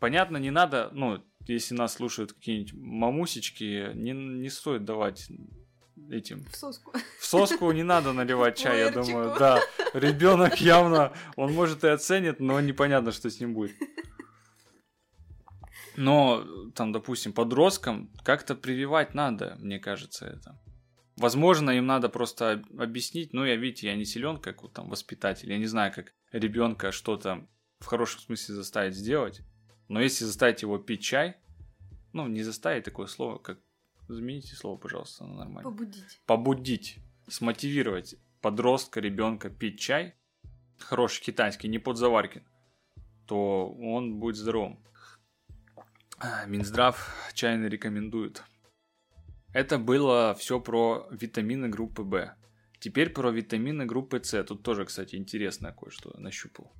понятно, не надо, ну, если нас слушают какие-нибудь мамусечки, не, не стоит давать этим. В соску. В соску не надо наливать чай, я думаю. Да, ребенок явно, он может и оценит, но непонятно, что с ним будет. Но, там, допустим, подросткам как-то прививать надо, мне кажется, это. Возможно, им надо просто объяснить, ну, я, видите, я не силен, как вот там воспитатель, я не знаю, как ребенка что-то в хорошем смысле заставить сделать, но если заставить его пить чай, ну, не заставить такое слово, как... Замените слово, пожалуйста, на нормально. Побудить. Побудить, смотивировать подростка, ребенка пить чай, хороший китайский, не под заварки, то он будет здоровым. А, Минздрав чайно рекомендует. Это было все про витамины группы В. Теперь про витамины группы С. Тут тоже, кстати, интересное кое-что нащупал.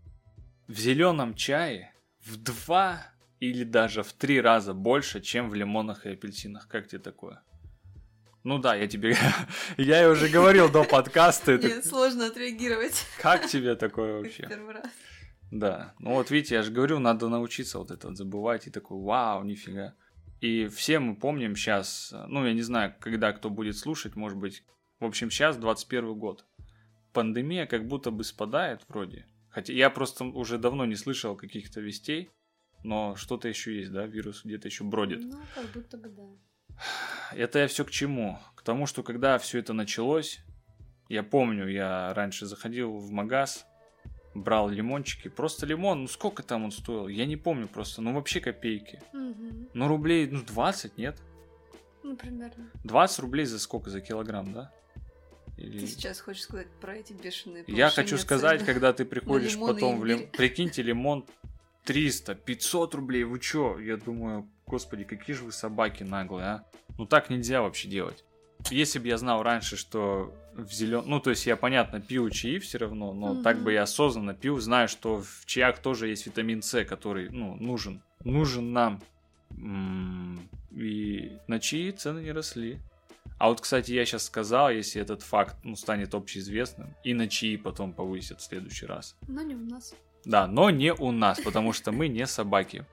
В зеленом чае в два или даже в три раза больше, чем в лимонах и апельсинах. Как тебе такое? Ну да, я тебе... я уже говорил до подкаста. Нет, сложно отреагировать. Как тебе такое вообще? Первый раз. Да. Ну вот видите, я же говорю, надо научиться вот это вот забывать и такой, вау, нифига. И все мы помним сейчас, ну я не знаю, когда кто будет слушать, может быть, в общем, сейчас 21 год. Пандемия как будто бы спадает вроде. Хотя я просто уже давно не слышал каких-то вестей, но что-то еще есть, да, вирус где-то еще бродит. Ну, как будто бы да. Это я все к чему? К тому, что когда все это началось, я помню, я раньше заходил в магаз, брал лимончики, просто лимон, ну сколько там он стоил, я не помню просто, ну вообще копейки. Мгм. Ну рублей, ну 20, нет? Ну, примерно. 20 рублей за сколько? За килограмм, да? Или... Ты сейчас хочешь сказать про эти бешеные Я хочу сказать, на- когда ты приходишь потом в лим... Прикиньте, лимон 300, 500 рублей, вы чё? Я думаю, господи, какие же вы собаки наглые, а? Ну так нельзя вообще делать. Если бы я знал раньше, что в зелен... Ну, то есть я, понятно, пью чаи все равно, но Мгм. так бы я осознанно пил, знаю, что в чаях тоже есть витамин С, который, ну, нужен. Нужен нам. М, И на чаи цены не росли. А вот, кстати, я сейчас сказал, если этот факт ну, станет общеизвестным, и на чаи потом повысят в следующий раз. Но не у нас. Да, но не у нас, потому что мы не собаки.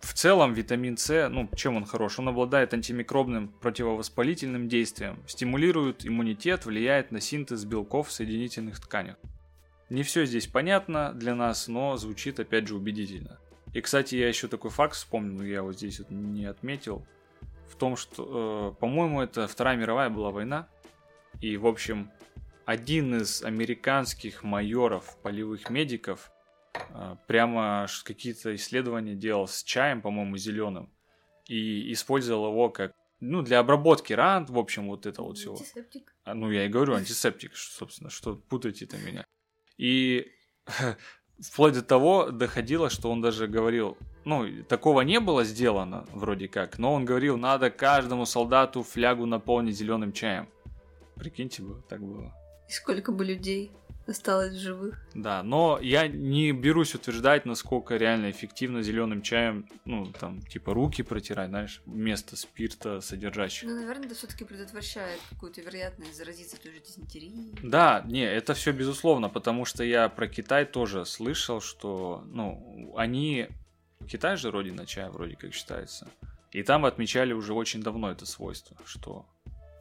В целом витамин С, ну, чем он хорош? Он обладает антимикробным противовоспалительным действием, стимулирует иммунитет, влияет на синтез белков в соединительных тканях. Не все здесь понятно для нас, но звучит опять же убедительно. И, кстати, я еще такой факт вспомнил, я вот здесь вот не отметил, в том, что, э, по-моему, это Вторая мировая была война, и, в общем, один из американских майоров, полевых медиков, прямо ш- какие-то исследования делал с чаем, по-моему, зеленым, и использовал его как, ну, для обработки ран, в общем, вот это вот все. Антисептик. А, Ну, я и говорю, антисептик, собственно, что путаете-то меня. И вплоть до того доходило, что он даже говорил, ну, такого не было сделано, вроде как, но он говорил, надо каждому солдату флягу наполнить зеленым чаем. Прикиньте бы, так было. И сколько бы людей осталось в живых. Да, но я не берусь утверждать, насколько реально эффективно зеленым чаем, ну, там, типа руки протирать, знаешь, вместо спирта содержащих. Ну, наверное, это все-таки предотвращает какую-то вероятность заразиться той же дизентерией. Да, не, это все безусловно, потому что я про Китай тоже слышал, что, ну, они... Китай же родина чая вроде как считается. И там отмечали уже очень давно это свойство, что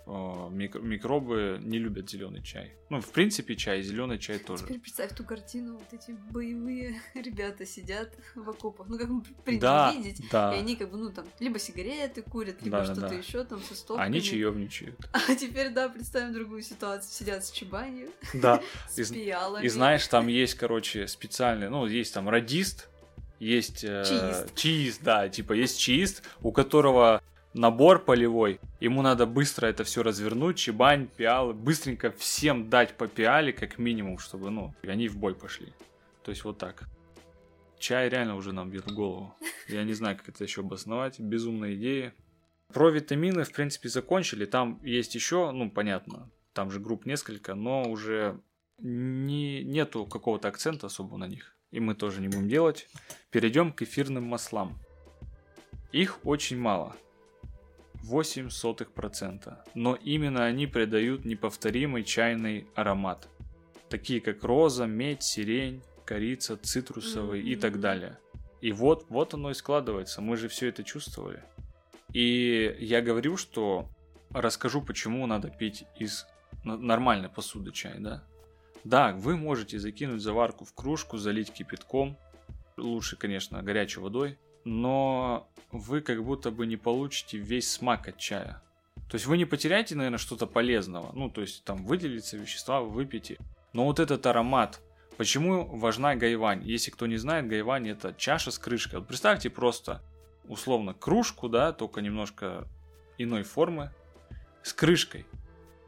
микробы не любят зеленый чай. Ну, в принципе, чай, зеленый чай тоже. Теперь представь ту картину, вот эти боевые ребята сидят в окопах, ну как мы принято Да, видеть, да. и они как бы, ну там, либо сигареты курят, либо Да, что-то да. еще там со стопками. Они чаевничают. А теперь, да, представим другую ситуацию, сидят с чебанью, Да. с И пиалами. И знаешь, там есть, короче, специальный, ну, есть там радист, есть... э, Чиист. чиист, да, типа есть чиист, у которого набор полевой, ему надо быстро это все развернуть, чебань, пиалы, быстренько всем дать по пиале, как минимум, чтобы, ну, они в бой пошли. То есть вот так. Чай реально уже нам бьет в голову. Я не знаю, как это еще обосновать. Безумная идея. Про витамины, в принципе, закончили. Там есть еще, ну, понятно, там же групп несколько, но уже не, нету какого-то акцента особо на них. И мы тоже не будем делать. Перейдем к эфирным маслам. Их очень мало. 8 сотых процента. Но именно они придают неповторимый чайный аромат. Такие как роза, медь, сирень, корица, цитрусовый и так далее. И вот, вот оно и складывается. Мы же все это чувствовали. И я говорю, что расскажу, почему надо пить из нормальной посуды чай, да? Да, вы можете закинуть заварку в кружку, залить кипятком, лучше, конечно, горячей водой, но вы как будто бы не получите весь смак от чая. То есть вы не потеряете, наверное, что-то полезного, ну, то есть там выделится вещества, вы выпьете, но вот этот аромат, Почему важна гайвань? Если кто не знает, гайвань это чаша с крышкой. Вот представьте просто условно кружку, да, только немножко иной формы, с крышкой.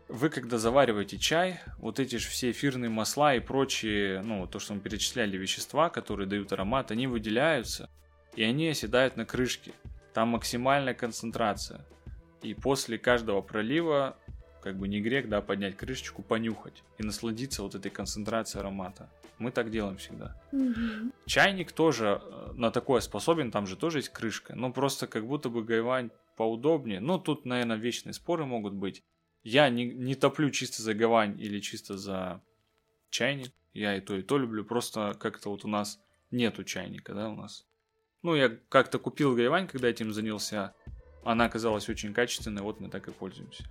Вы когда завариваете чай, вот эти же все эфирные масла и прочие, ну, то, что мы перечисляли, вещества, которые дают аромат, они выделяются, и они оседают на крышке. Там максимальная концентрация. И после каждого пролива, как бы не грех, да, поднять крышечку, понюхать и насладиться вот этой концентрацией аромата. Мы так делаем всегда. Мгм. Чайник тоже э, на такое способен, там же тоже есть крышка. Но просто как будто бы гайвань поудобнее. Ну, тут, наверное, вечные споры могут быть. Я не, не топлю чисто за гавань или чисто за чайник. Я и то, и то люблю. Просто как-то вот у нас нету чайника, да, у нас. Ну, я как-то купил гайвань, когда этим занялся. Она оказалась очень качественной, вот мы так и пользуемся.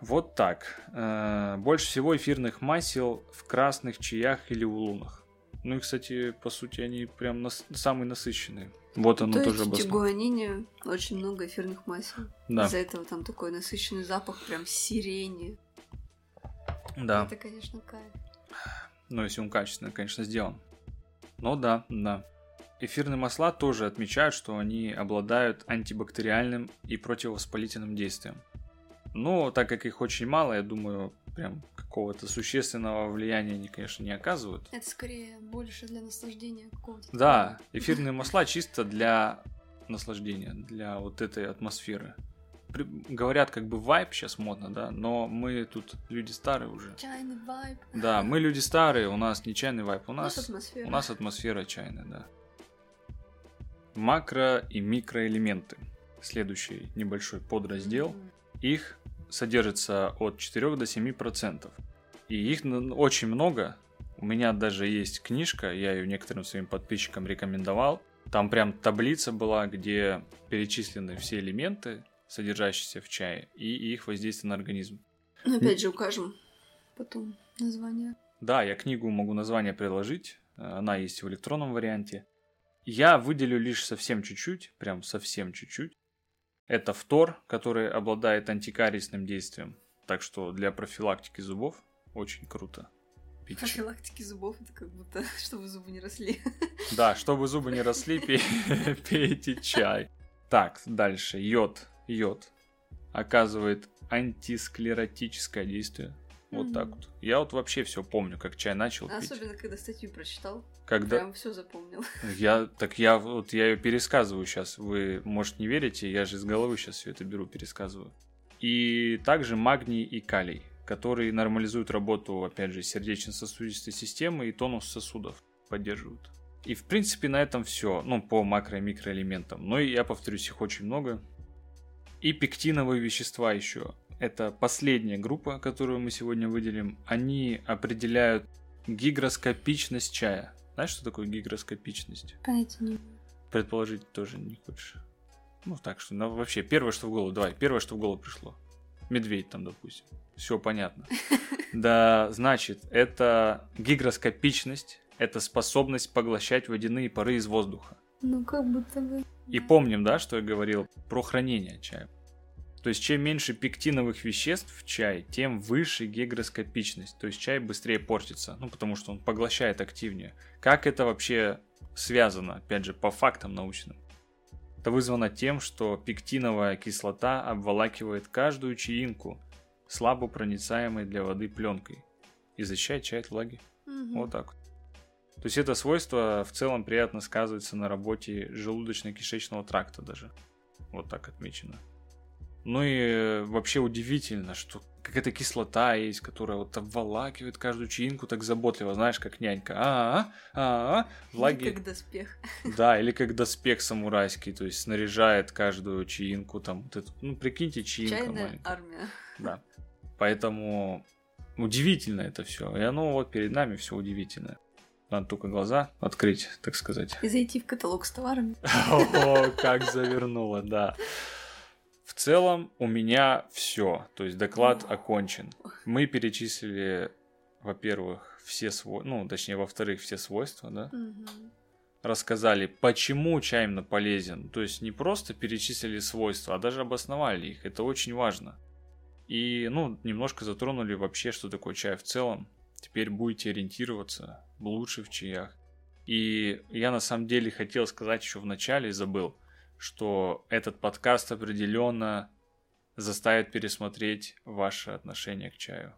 Вот так. Э, Больше всего эфирных масел в красных чаях или улунах. Ну и, кстати, по сути, они прям нас- самые насыщенные. Вот оно То Ну, тоже есть в тигуанине очень много эфирных масел. Да, Из-за этого там такой насыщенный запах, прям сирени. да. Это, конечно, кайф. Ну, если он качественно, конечно, сделан. Но да, да. Эфирные масла тоже отмечают, что они обладают антибактериальным и противовоспалительным действием. Но так как их очень мало, я думаю, прям какого-то существенного влияния они, конечно, не оказывают. Это скорее больше для наслаждения какого-то. Да, эфирные масла чисто для наслаждения, для вот этой атмосферы. При- Говорят, как бы вайп сейчас модно, да, но мы тут люди старые уже. Чайный вайб. Да, мы люди старые, у нас не чайный вайп, у У нас нас, атмосфера. у нас атмосфера чайная, да. Макро и микроэлементы. Следующий небольшой подраздел. Их содержится от 4 до 7 процентов. И их очень много. У меня даже есть книжка, я ее некоторым своим подписчикам рекомендовал. Там прям таблица была, где перечислены все элементы, содержащиеся в чае, и их воздействие на организм. Ну, опять же, укажем потом название. Да, я книгу могу название приложить, э, она есть в электронном варианте. Я выделю лишь совсем чуть-чуть, прям совсем чуть-чуть. Это фтор, который обладает антикариесным действием. Так что для профилактики зубов очень круто. пить. Профилактики зубов это как будто, чтобы зубы не росли. Да, чтобы зубы не росли, пей- пейте чай. Так, дальше. Йод. Йод оказывает антисклеротическое действие. Вот Мгм. так вот. Я вот вообще все помню, как чай начал пить. Особенно, когда статью прочитал. Когда Прям все запомнил. я так я вот я ее пересказываю сейчас. Вы может не верите, я же из головы сейчас все это беру, пересказываю. И также магний и калий, которые нормализуют работу, опять же, сердечно-сосудистой системы и тонус сосудов поддерживают. И в принципе на этом все, ну по макро- и микроэлементам. Но я повторюсь, их очень много. И пектиновые вещества еще. Это последняя группа, которую мы сегодня выделим. Они определяют гигроскопичность чая. Знаешь, что такое гигроскопичность? Понятия не Предположить тоже не хочешь. Ну, так что, ну, вообще, первое, что в голову, давай, первое, что в голову пришло. Медведь там, допустим. Все понятно. Да, значит, это гигроскопичность, это способность поглощать водяные пары из воздуха. Ну, как будто бы... И помним, да, что я говорил про хранение чая. То есть, чем меньше пектиновых веществ в чае, тем выше гигроскопичность. То есть, чай быстрее портится, ну, потому что он поглощает активнее. Как это вообще связано, опять же, по фактам научным? Это вызвано тем, что пектиновая кислота обволакивает каждую чаинку слабо проницаемой для воды пленкой и защищает чай от влаги. Мгм. Вот так вот. То есть это свойство в целом приятно сказывается на работе желудочно-кишечного тракта даже. Вот так отмечено. Ну и вообще удивительно, что какая-то кислота есть, которая вот обволакивает каждую чаинку так заботливо, знаешь, как нянька. А, а, а, влаги. Как доспех. Да, или как доспех самурайский, то есть снаряжает каждую чаинку там. вот эту- ну, прикиньте, чаинка Чайная маленькая. армия. Да. Поэтому удивительно это все. И оно вот перед нами все удивительное. Надо только глаза открыть, так сказать. И зайти в каталог с товарами. О, как завернуло, да. В целом у меня все. То есть доклад окончен. Мы перечислили, во-первых, все свойства, ну, точнее, во-вторых, все свойства, да. Мгм. Рассказали, почему чай именно полезен. То есть не просто перечислили свойства, а даже обосновали их. Это очень важно. И, ну, немножко затронули вообще, что такое чай в целом. теперь будете ориентироваться лучше в чаях. И я на самом деле хотел сказать еще в начале забыл, что этот подкаст определенно заставит пересмотреть ваше отношение к чаю.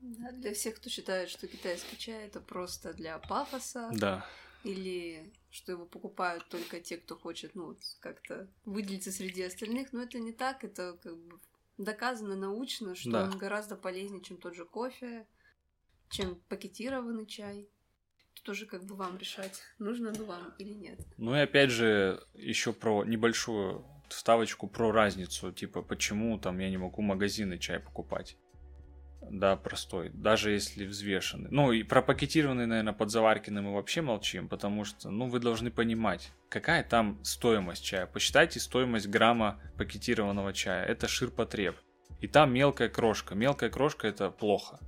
Да, для всех, кто считает, что китайский чай это просто для пафоса. Да. Или что его покупают только те, кто хочет, ну, как-то выделиться среди остальных. Но это не так, это как бы доказано научно, что Да. он гораздо полезнее, чем тот же кофе, чем пакетированный чай. Тут уже как бы вам решать, нужно ли вам или нет. Ну и опять же, еще про небольшую вставочку про разницу, типа, почему там я не могу магазинный чай покупать. Да, простой, даже если взвешенный. Ну и про пакетированный, наверное, подзаваркенный мы вообще молчим, потому что, ну, вы должны понимать, какая там стоимость чая. Посчитайте стоимость грамма пакетированного чая. Это ширпотреб. И там мелкая крошка. Мелкая крошка это плохо.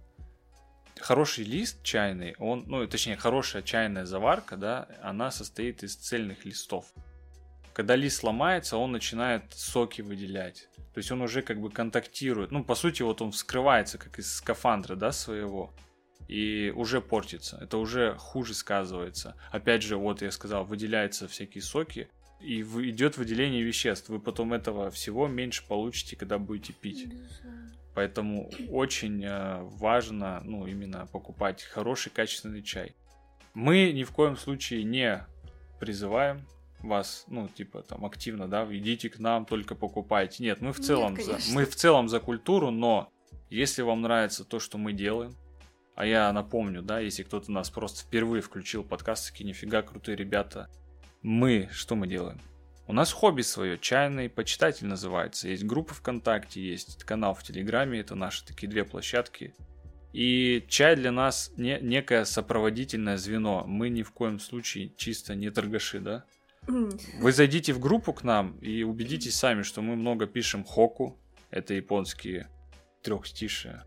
Хороший лист чайный, он, ну, точнее, хорошая чайная заварка, да, она состоит из цельных листов. Когда лист ломается, он начинает соки выделять. То есть он уже как бы контактирует. Ну, по сути, вот он вскрывается, как из скафандра, да, своего. И уже портится. Это уже хуже сказывается. Опять же, вот я сказал, выделяются всякие соки. И идет выделение веществ. Вы потом этого всего меньше получите, когда будете пить. Поэтому очень э, важно, ну, именно покупать хороший качественный чай. Мы ни в коем случае не призываем вас, ну, типа, там, активно, да, идите к нам, только покупайте. Нет, мы в Нет, целом, за, конечно. мы в целом за культуру, но если вам нравится то, что мы делаем, а я напомню, да, если кто-то нас просто впервые включил подкаст, такие нифига крутые ребята, мы, что мы делаем? У нас хобби свое, чайный почитатель называется. Есть группа ВКонтакте, есть канал в Телеграме, это наши такие две площадки. И чай для нас не, некое сопроводительное звено. Мы ни в коем случае чисто не торгаши, да? Вы зайдите в группу к нам и убедитесь сами, что мы много пишем хоку. Это японские трехстишие.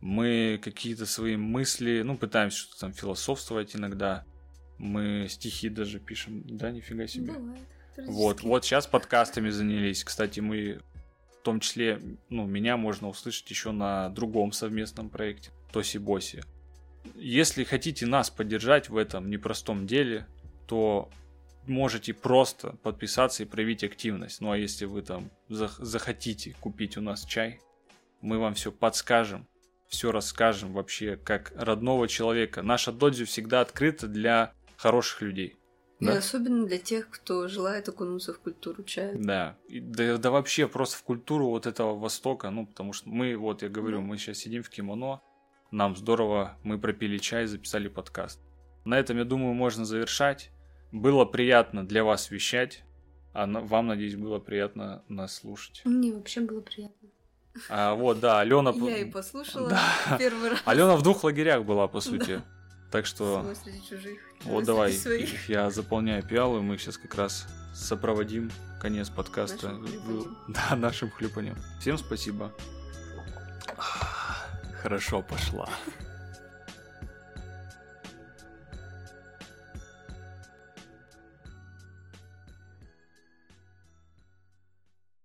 Мы какие-то свои мысли, ну, пытаемся что-то там философствовать иногда. Мы стихи даже пишем. Да, нифига себе. Бывает. Вот, вот сейчас подкастами занялись. Кстати, мы в том числе, ну, меня можно услышать еще на другом совместном проекте, Тоси Боси. Если хотите нас поддержать в этом непростом деле, то можете просто подписаться и проявить активность. Ну а если вы там зах- захотите купить у нас чай, мы вам все подскажем, все расскажем вообще как родного человека. Наша додзю всегда открыта для хороших людей. И да? особенно для тех, кто желает окунуться в культуру чая. Да, и да, да вообще просто в культуру вот этого Востока, ну, потому что мы, вот я говорю, Ну. мы сейчас сидим в кимоно, нам здорово, мы пропили чай, записали подкаст. На этом, я думаю, можно завершать. Было приятно для вас вещать, а вам, надеюсь, было приятно нас слушать. Мне вообще было приятно. А, вот, да, Алена... Я и послушала Да. первый раз. Алена в двух лагерях была, по сути. Так что... Свой среди чужих. Вот давай, своих. я заполняю пиалу, и мы сейчас как раз сопроводим конец подкаста. Нашим хлюпаньем. Да, нашим хлюпанием. Всем спасибо. Хорошо пошла.